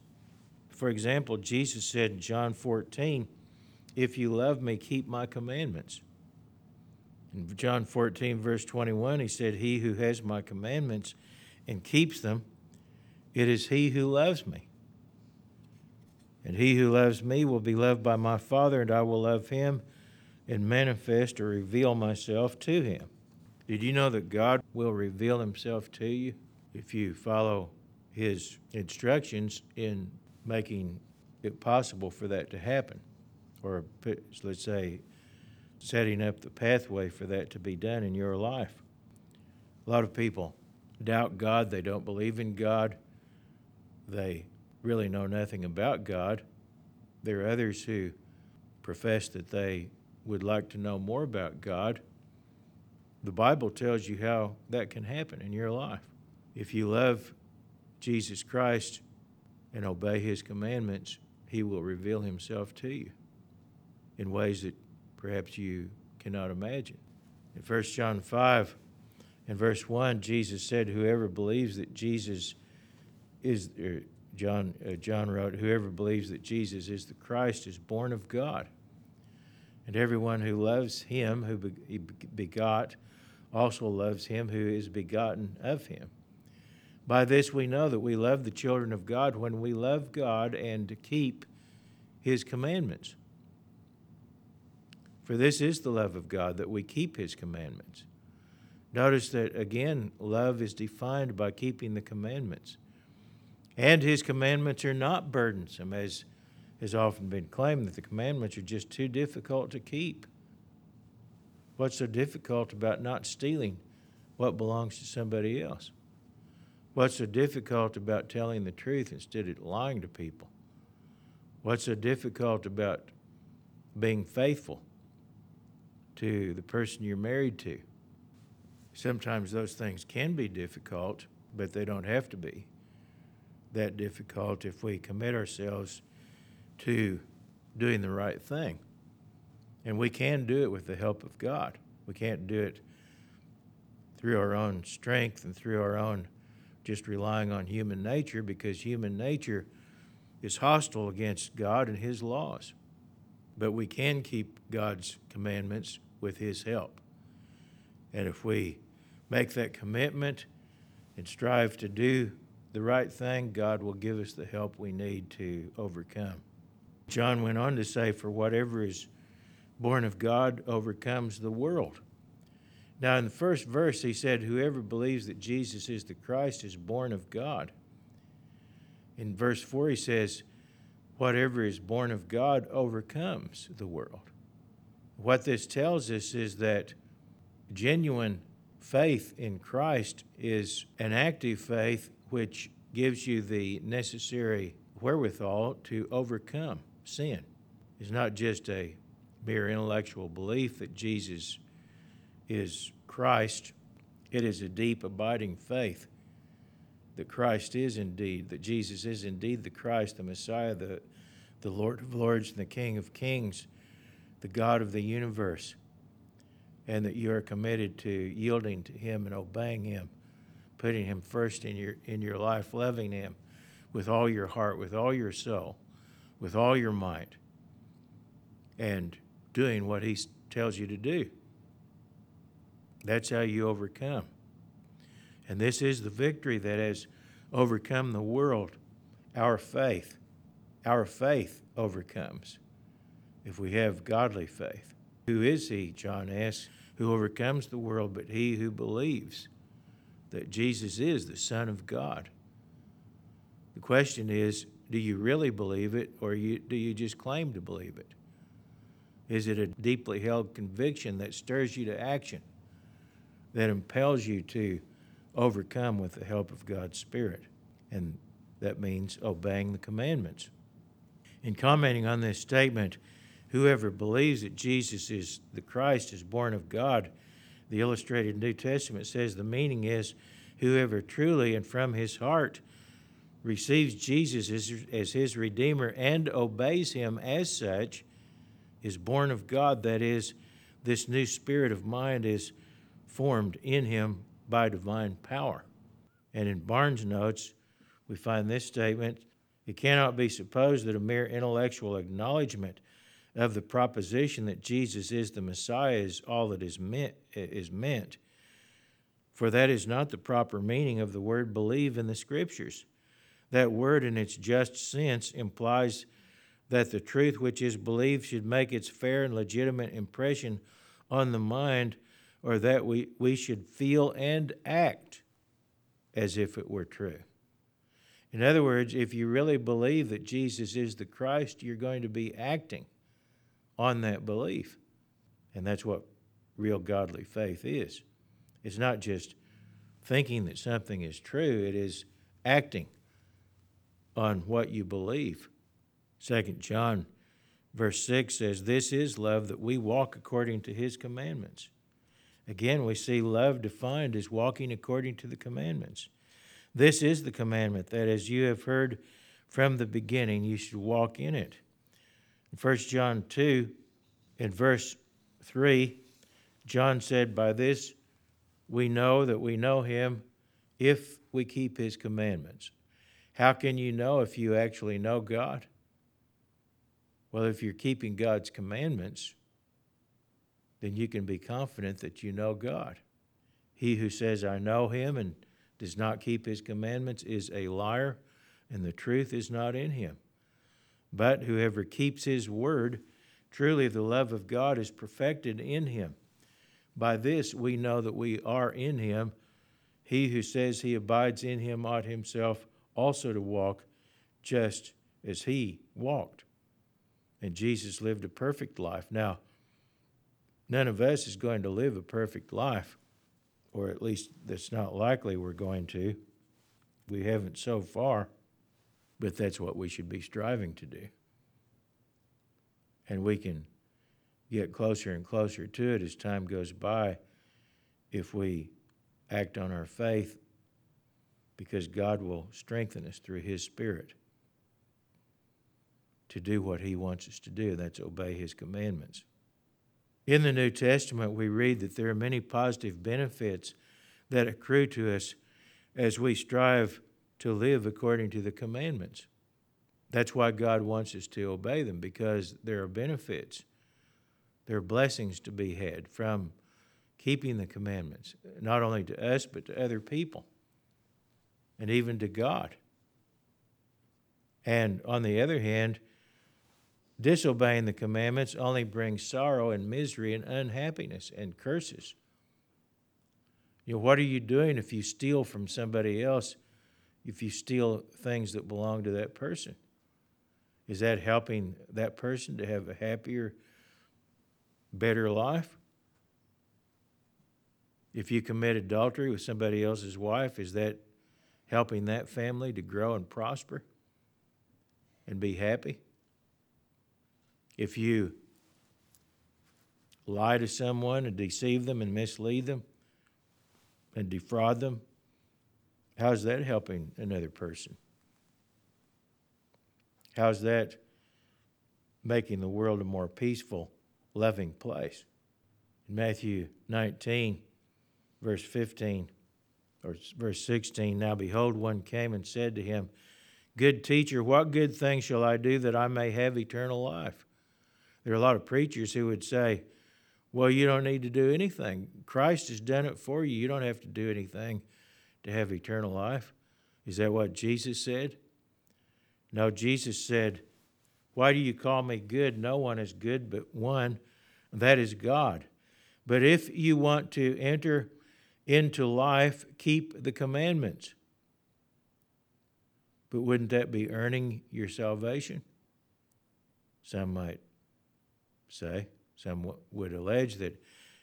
For example, Jesus said in John 14, If you love me, keep my commandments. In John 14, verse 21, he said, He who has my commandments and keeps them, it is he who loves me. And he who loves me will be loved by my Father, and I will love him and manifest or reveal myself to him. Did you know that God will reveal himself to you if you follow his instructions in making it possible for that to happen? Or let's say, setting up the pathway for that to be done in your life. A lot of people doubt God, they don't believe in God, they really know nothing about God. There are others who profess that they would like to know more about God. The Bible tells you how that can happen in your life. If you love Jesus Christ and obey his commandments, he will reveal himself to you in ways that perhaps you cannot imagine. In 1 John 5 and verse 1, Jesus said, Whoever believes that Jesus is, John, uh, John wrote, Whoever believes that Jesus is the Christ is born of God. And everyone who loves him who begot also loves him who is begotten of him. By this we know that we love the children of God when we love God and keep his commandments. For this is the love of God, that we keep his commandments. Notice that again, love is defined by keeping the commandments. And his commandments are not burdensome, as has often been claimed that the commandments are just too difficult to keep. What's so difficult about not stealing what belongs to somebody else? What's so difficult about telling the truth instead of lying to people? What's so difficult about being faithful to the person you're married to? Sometimes those things can be difficult, but they don't have to be that difficult if we commit ourselves to doing the right thing. And we can do it with the help of God. We can't do it through our own strength and through our own just relying on human nature because human nature is hostile against God and His laws. But we can keep God's commandments with His help. And if we make that commitment and strive to do the right thing, God will give us the help we need to overcome. John went on to say, For whatever is born of God overcomes the world. Now, in the first verse, he said, Whoever believes that Jesus is the Christ is born of God. In verse 4, he says, Whatever is born of God overcomes the world. What this tells us is that genuine faith in Christ is an active faith which gives you the necessary wherewithal to overcome sin. It's not just a mere intellectual belief that Jesus is Christ, it is a deep, abiding faith that Christ is indeed, that Jesus is indeed the Christ, the Messiah, the, the Lord of Lords, and the King of Kings, the God of the universe, and that you are committed to yielding to Him and obeying Him, putting Him first in your, in your life, loving Him with all your heart, with all your soul, with all your might, and doing what He tells you to do. That's how you overcome. And this is the victory that has overcome the world our faith. Our faith overcomes if we have godly faith. Who is he, John asks, who overcomes the world but he who believes that Jesus is the Son of God? The question is do you really believe it or you, do you just claim to believe it? Is it a deeply held conviction that stirs you to action, that impels you to overcome with the help of God's Spirit? And that means obeying the commandments. In commenting on this statement, whoever believes that Jesus is the Christ is born of God, the illustrated New Testament says the meaning is whoever truly and from his heart receives Jesus as, as his Redeemer and obeys him as such is born of God. That is, this new spirit of mind is formed in him by divine power. And in Barnes' notes, we find this statement it cannot be supposed that a mere intellectual acknowledgement of the proposition that Jesus is the Messiah is all that is meant, is meant. For that is not the proper meaning of the word believe in the Scriptures. That word, in its just sense, implies that the truth which is believed should make its fair and legitimate impression on the mind, or that we, we should feel and act as if it were true. In other words, if you really believe that Jesus is the Christ, you're going to be acting on that belief. And that's what real godly faith is. It's not just thinking that something is true, it is acting on what you believe. Second John verse 6 says, This is love that we walk according to his commandments. Again, we see love defined as walking according to the commandments. This is the commandment that as you have heard from the beginning, you should walk in it. In 1 John 2, in verse 3, John said, By this we know that we know him if we keep his commandments. How can you know if you actually know God? Well, if you're keeping God's commandments, then you can be confident that you know God. He who says, I know him, and does not keep his commandments is a liar, and the truth is not in him. But whoever keeps his word, truly the love of God is perfected in him. By this we know that we are in him. He who says he abides in him ought himself also to walk just as he walked. And Jesus lived a perfect life. Now, none of us is going to live a perfect life, or at least that's not likely we're going to. We haven't so far, but that's what we should be striving to do. And we can get closer and closer to it as time goes by if we act on our faith because God will strengthen us through His Spirit to do what He wants us to do. That's obey His commandments. In the New Testament, we read that there are many positive benefits that accrue to us as we strive to live according to the commandments. That's why God wants us to obey them, because there are benefits, there are blessings to be had from keeping the commandments, not only to us, but to other people, and even to God. And on the other hand, disobeying the commandments only brings sorrow and misery and unhappiness and curses. You know, what are you doing if you steal from somebody else, if you steal things that belong to that person? Is that helping that person to have a happier, better life? If you commit adultery with somebody else's wife, is that helping that family to grow and prosper and be happy? If you lie to someone and deceive them and mislead them and defraud them, how's that helping another person? How's that making the world a more peaceful, loving place? In Matthew 19, verse 15 or verse 16, now behold, one came and said to him, Good teacher, what good thing shall I do that I may have eternal life? There are a lot of preachers who would say, Well, you don't need to do anything. Christ has done it for you. You don't have to do anything to have eternal life. Is that what Jesus said? No, Jesus said, Why do you call me good? No one is good but one, that is God. But if you want to enter into life, keep the commandments. But wouldn't that be earning your salvation? Some might say. Some would allege that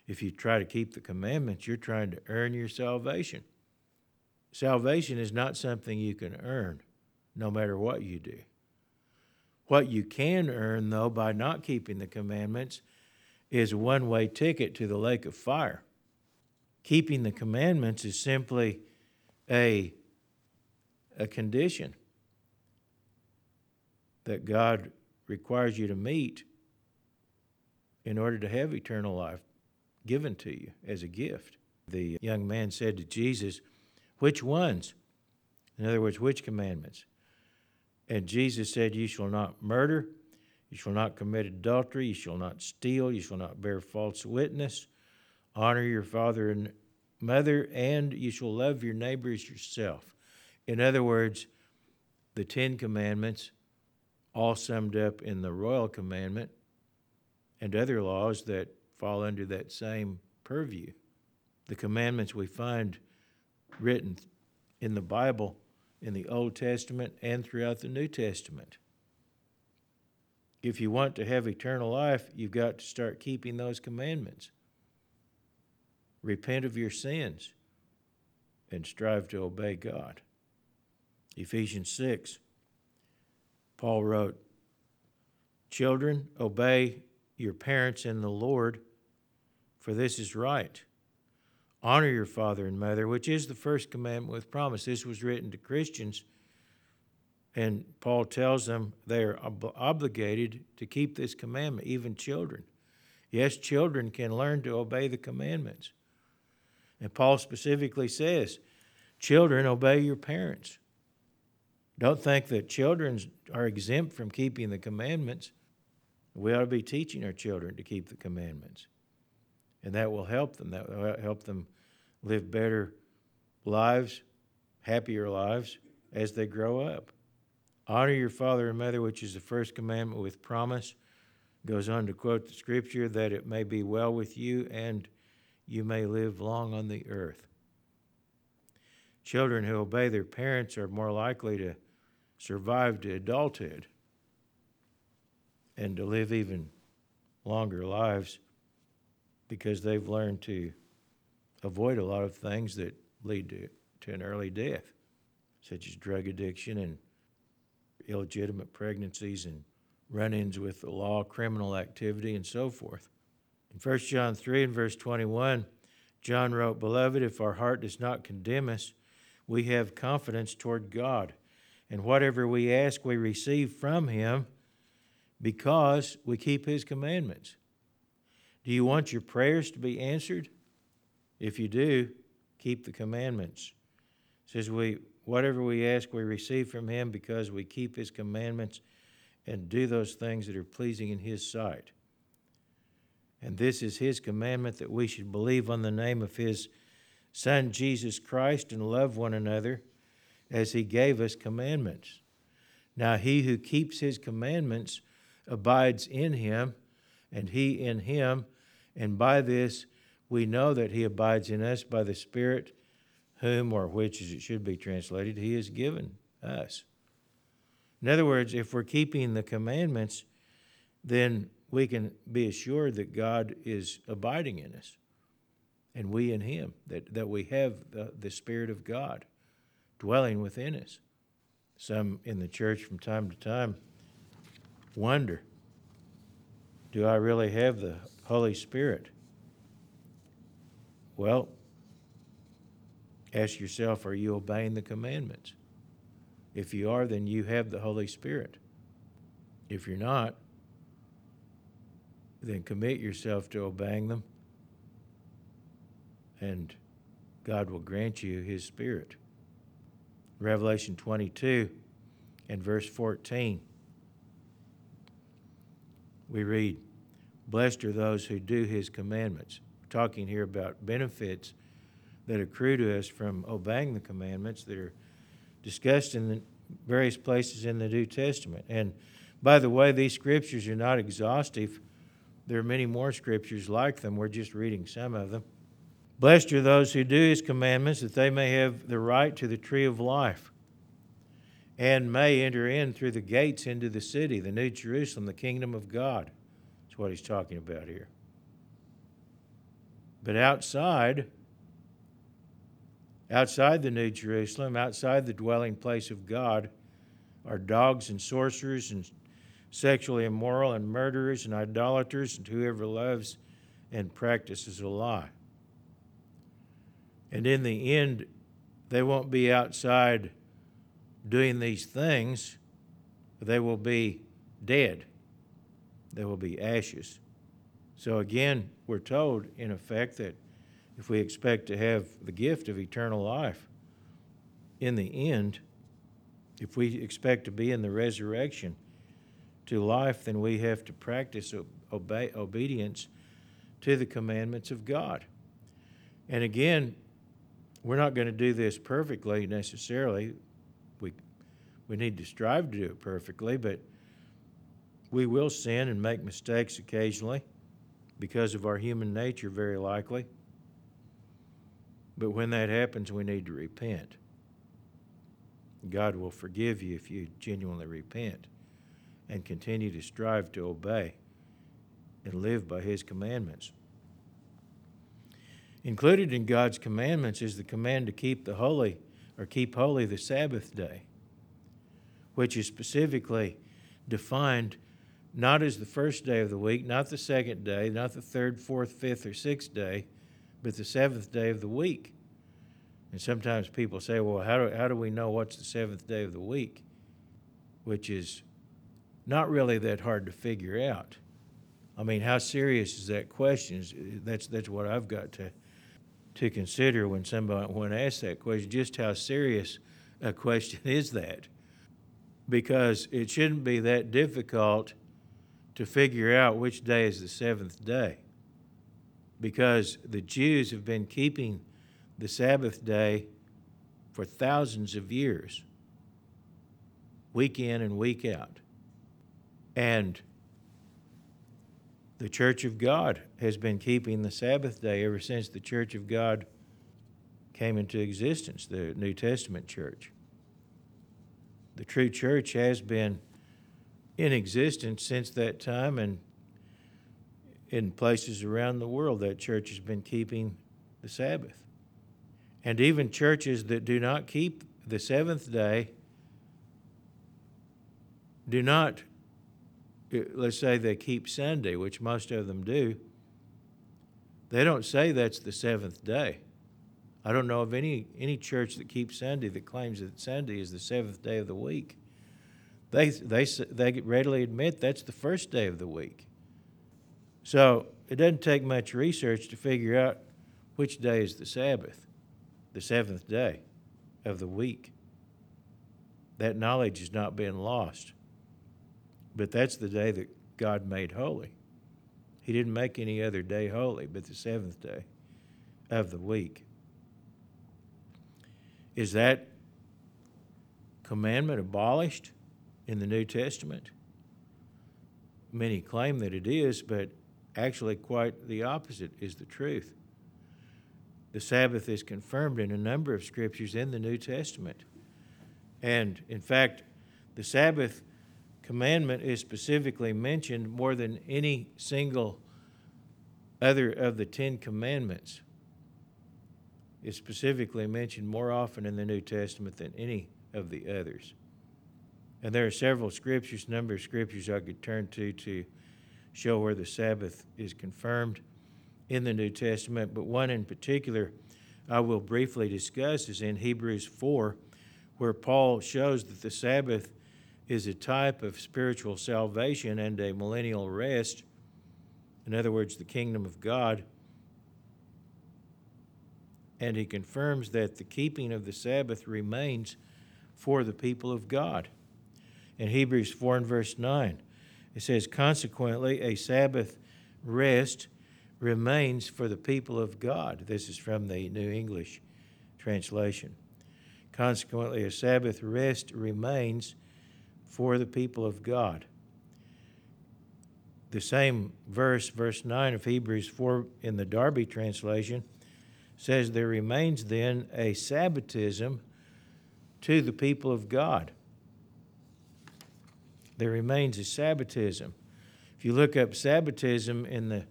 if you try to keep the commandments, you're trying to earn your salvation. Salvation is not something you can earn no matter what you do. What you can earn, though, by not keeping the commandments is a one way ticket to the lake of fire. Keeping the commandments is simply a, a condition that God requires you to meet in order to have eternal life given to you as a gift. The young man said to Jesus, Which ones? In other words, which commandments? And Jesus said, You shall not murder, you shall not commit adultery, you shall not steal, you shall not bear false witness, honor your father and mother, and you shall love your neighbors yourself. In other words, the Ten Commandments, all summed up in the royal commandment, and other laws that fall under that same purview. The commandments we find written in the Bible in the Old Testament and throughout the New Testament. If you want to have eternal life, you've got to start keeping those commandments. Repent of your sins and strive to obey God. Ephesians 6, Paul wrote, Children, obey your parents in the Lord, for this is right. Honor your father and mother, which is the first commandment with promise. This was written to Christians, and Paul tells them they are ob- obligated to keep this commandment, even children. Yes, children can learn to obey the commandments. And Paul specifically says, Children, obey your parents. Don't think that children are exempt from keeping the commandments. We ought to be teaching our children to keep the commandments and that will help them. That will help them live better lives happier lives as they grow up. Honor your father and mother, which is the first commandment with promise. Goes on to quote the scripture that it may be well with you and you may live long on the earth. Children who obey their parents are more likely to survive to adulthood and to live even longer lives because they've learned to avoid a lot of things that lead to, to an early death, such as drug addiction and illegitimate pregnancies and run ins with the law, criminal activity, and so forth. In 1 John 3 and verse 21, John wrote, Beloved, if our heart does not condemn us, we have confidence toward God. And whatever we ask, we receive from Him because we keep His commandments. Do you want your prayers to be answered? If you do, keep the commandments. It says we whatever we ask we receive from him because we keep his commandments and do those things that are pleasing in his sight. And this is his commandment that we should believe on the name of his son Jesus Christ and love one another as he gave us commandments. Now he who keeps his commandments abides in him and he in him and by this we know that he abides in us by the Spirit, whom or which, as it should be translated, he has given us. In other words, if we're keeping the commandments, then we can be assured that God is abiding in us and we in him, that, that we have the, the Spirit of God dwelling within us. Some in the church from time to time wonder do I really have the Holy Spirit? Well, ask yourself are you obeying the commandments? If you are, then you have the Holy Spirit. If you're not, then commit yourself to obeying them, and God will grant you His Spirit. Revelation 22 and verse 14, we read, Blessed are those who do His commandments talking here about benefits that accrue to us from obeying the commandments that are discussed in the various places in the New Testament. And by the way, these scriptures are not exhaustive. There are many more scriptures like them. We're just reading some of them. Blessed are those who do his commandments, that they may have the right to the tree of life and may enter in through the gates into the city, the New Jerusalem, the kingdom of God. That's what he's talking about here. But outside, outside the New Jerusalem, outside the dwelling place of God, are dogs and sorcerers and sexually immoral and murderers and idolaters and whoever loves and practices a lie. And in the end, they won't be outside doing these things, they will be dead. They will be ashes. So again, we're told, in effect, that if we expect to have the gift of eternal life in the end, if we expect to be in the resurrection to life, then we have to practice obedience to the commandments of God. And again, we're not going to do this perfectly necessarily. We, we need to strive to do it perfectly, but we will sin and make mistakes occasionally because of our human nature, very likely. But when that happens, we need to repent. God will forgive you if you genuinely repent and continue to strive to obey and live by His commandments. Included in God's commandments is the command to keep the holy or keep holy the Sabbath day, which is specifically defined not as the first day of the week, not the second day, not the third, fourth, fifth, or sixth day, but the seventh day of the week. And sometimes people say, well, how do, how do we know what's the seventh day of the week? Which is not really that hard to figure out. I mean, how serious is that question? That's, that's what I've got to, to consider when somebody when asks that question. Just how serious a question is that? Because it shouldn't be that difficult to figure out which day is the seventh day because the Jews have been keeping the Sabbath day for thousands of years, week in and week out. And the Church of God has been keeping the Sabbath day ever since the Church of God came into existence, the New Testament church. The true church has been in existence since that time, and in places around the world, that church has been keeping the Sabbath. And even churches that do not keep the seventh day do not, let's say they keep Sunday, which most of them do, they don't say that's the seventh day. I don't know of any, any church that keeps Sunday that claims that Sunday is the seventh day of the week. They, they, they readily admit that's the first day of the week. So it doesn't take much research to figure out which day is the Sabbath, the seventh day of the week. That knowledge is not being lost. But that's the day that God made holy. He didn't make any other day holy but the seventh day of the week. Is that commandment abolished in the New Testament? Many claim that it is, but actually, quite the opposite is the truth. The Sabbath is confirmed in a number of scriptures in the New Testament. And in fact, the Sabbath commandment is specifically mentioned more than any single other of the Ten Commandments is specifically mentioned more often in the New Testament than any of the others. And there are several scriptures, number of scriptures I could turn to to show where the Sabbath is confirmed in the New Testament, but one in particular I will briefly discuss is in Hebrews 4, where Paul shows that the Sabbath is a type of spiritual salvation and a millennial rest. In other words, the kingdom of God and he confirms that the keeping of the Sabbath remains for the people of God. In Hebrews 4 and verse 9, it says, Consequently, a Sabbath rest remains for the people of God. This is from the New English translation. Consequently, a Sabbath rest remains for the people of God. The same verse, verse 9 of Hebrews 4 in the Darby translation, says there remains then a Sabbatism to the people of God. There remains a Sabbatism. If you look up Sabbatism in the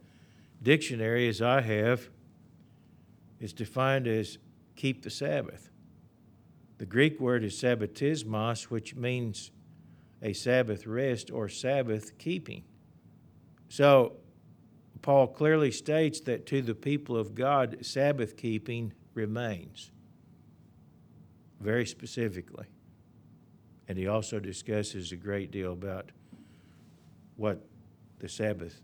dictionary, as I have, it's defined as keep the Sabbath. The Greek word is sabbatismos, which means a Sabbath rest or Sabbath keeping. So Paul clearly states that to the people of God, Sabbath keeping remains, very specifically. And he also discusses a great deal about what the Sabbath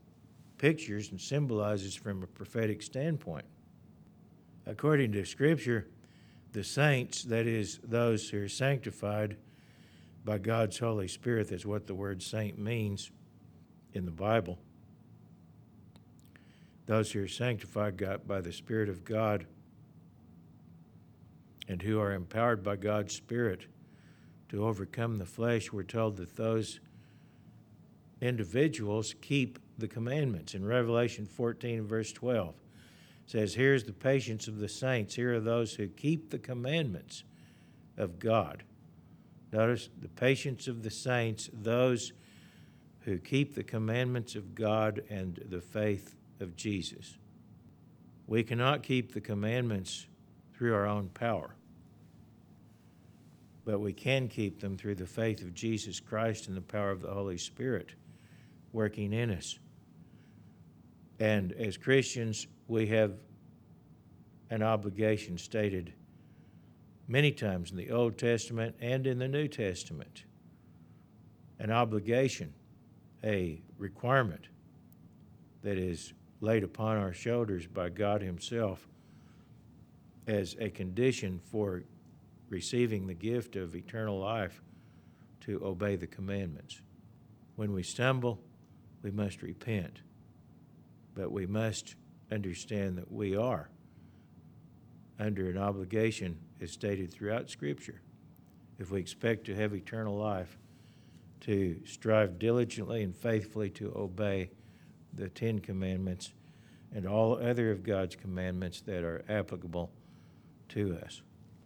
pictures and symbolizes from a prophetic standpoint. According to Scripture, the saints, that is, those who are sanctified by God's Holy Spirit, that's what the word saint means in the Bible those who are sanctified by the Spirit of God and who are empowered by God's Spirit to overcome the flesh, we're told that those individuals keep the commandments. In Revelation 14, verse 12, it says, Here's the patience of the saints. Here are those who keep the commandments of God. Notice the patience of the saints, those who keep the commandments of God and the faith of Jesus. We cannot keep the commandments through our own power, but we can keep them through the faith of Jesus Christ and the power of the Holy Spirit working in us. And as Christians, we have an obligation stated many times in the Old Testament and in the New Testament. An obligation, a requirement that is laid upon our shoulders by God Himself as a condition for receiving the gift of eternal life to obey the commandments. When we stumble, we must repent, but we must understand that we are under an obligation as stated throughout Scripture, if we expect to have eternal life, to strive diligently and faithfully to obey the Ten Commandments and all other of God's commandments that are applicable to us.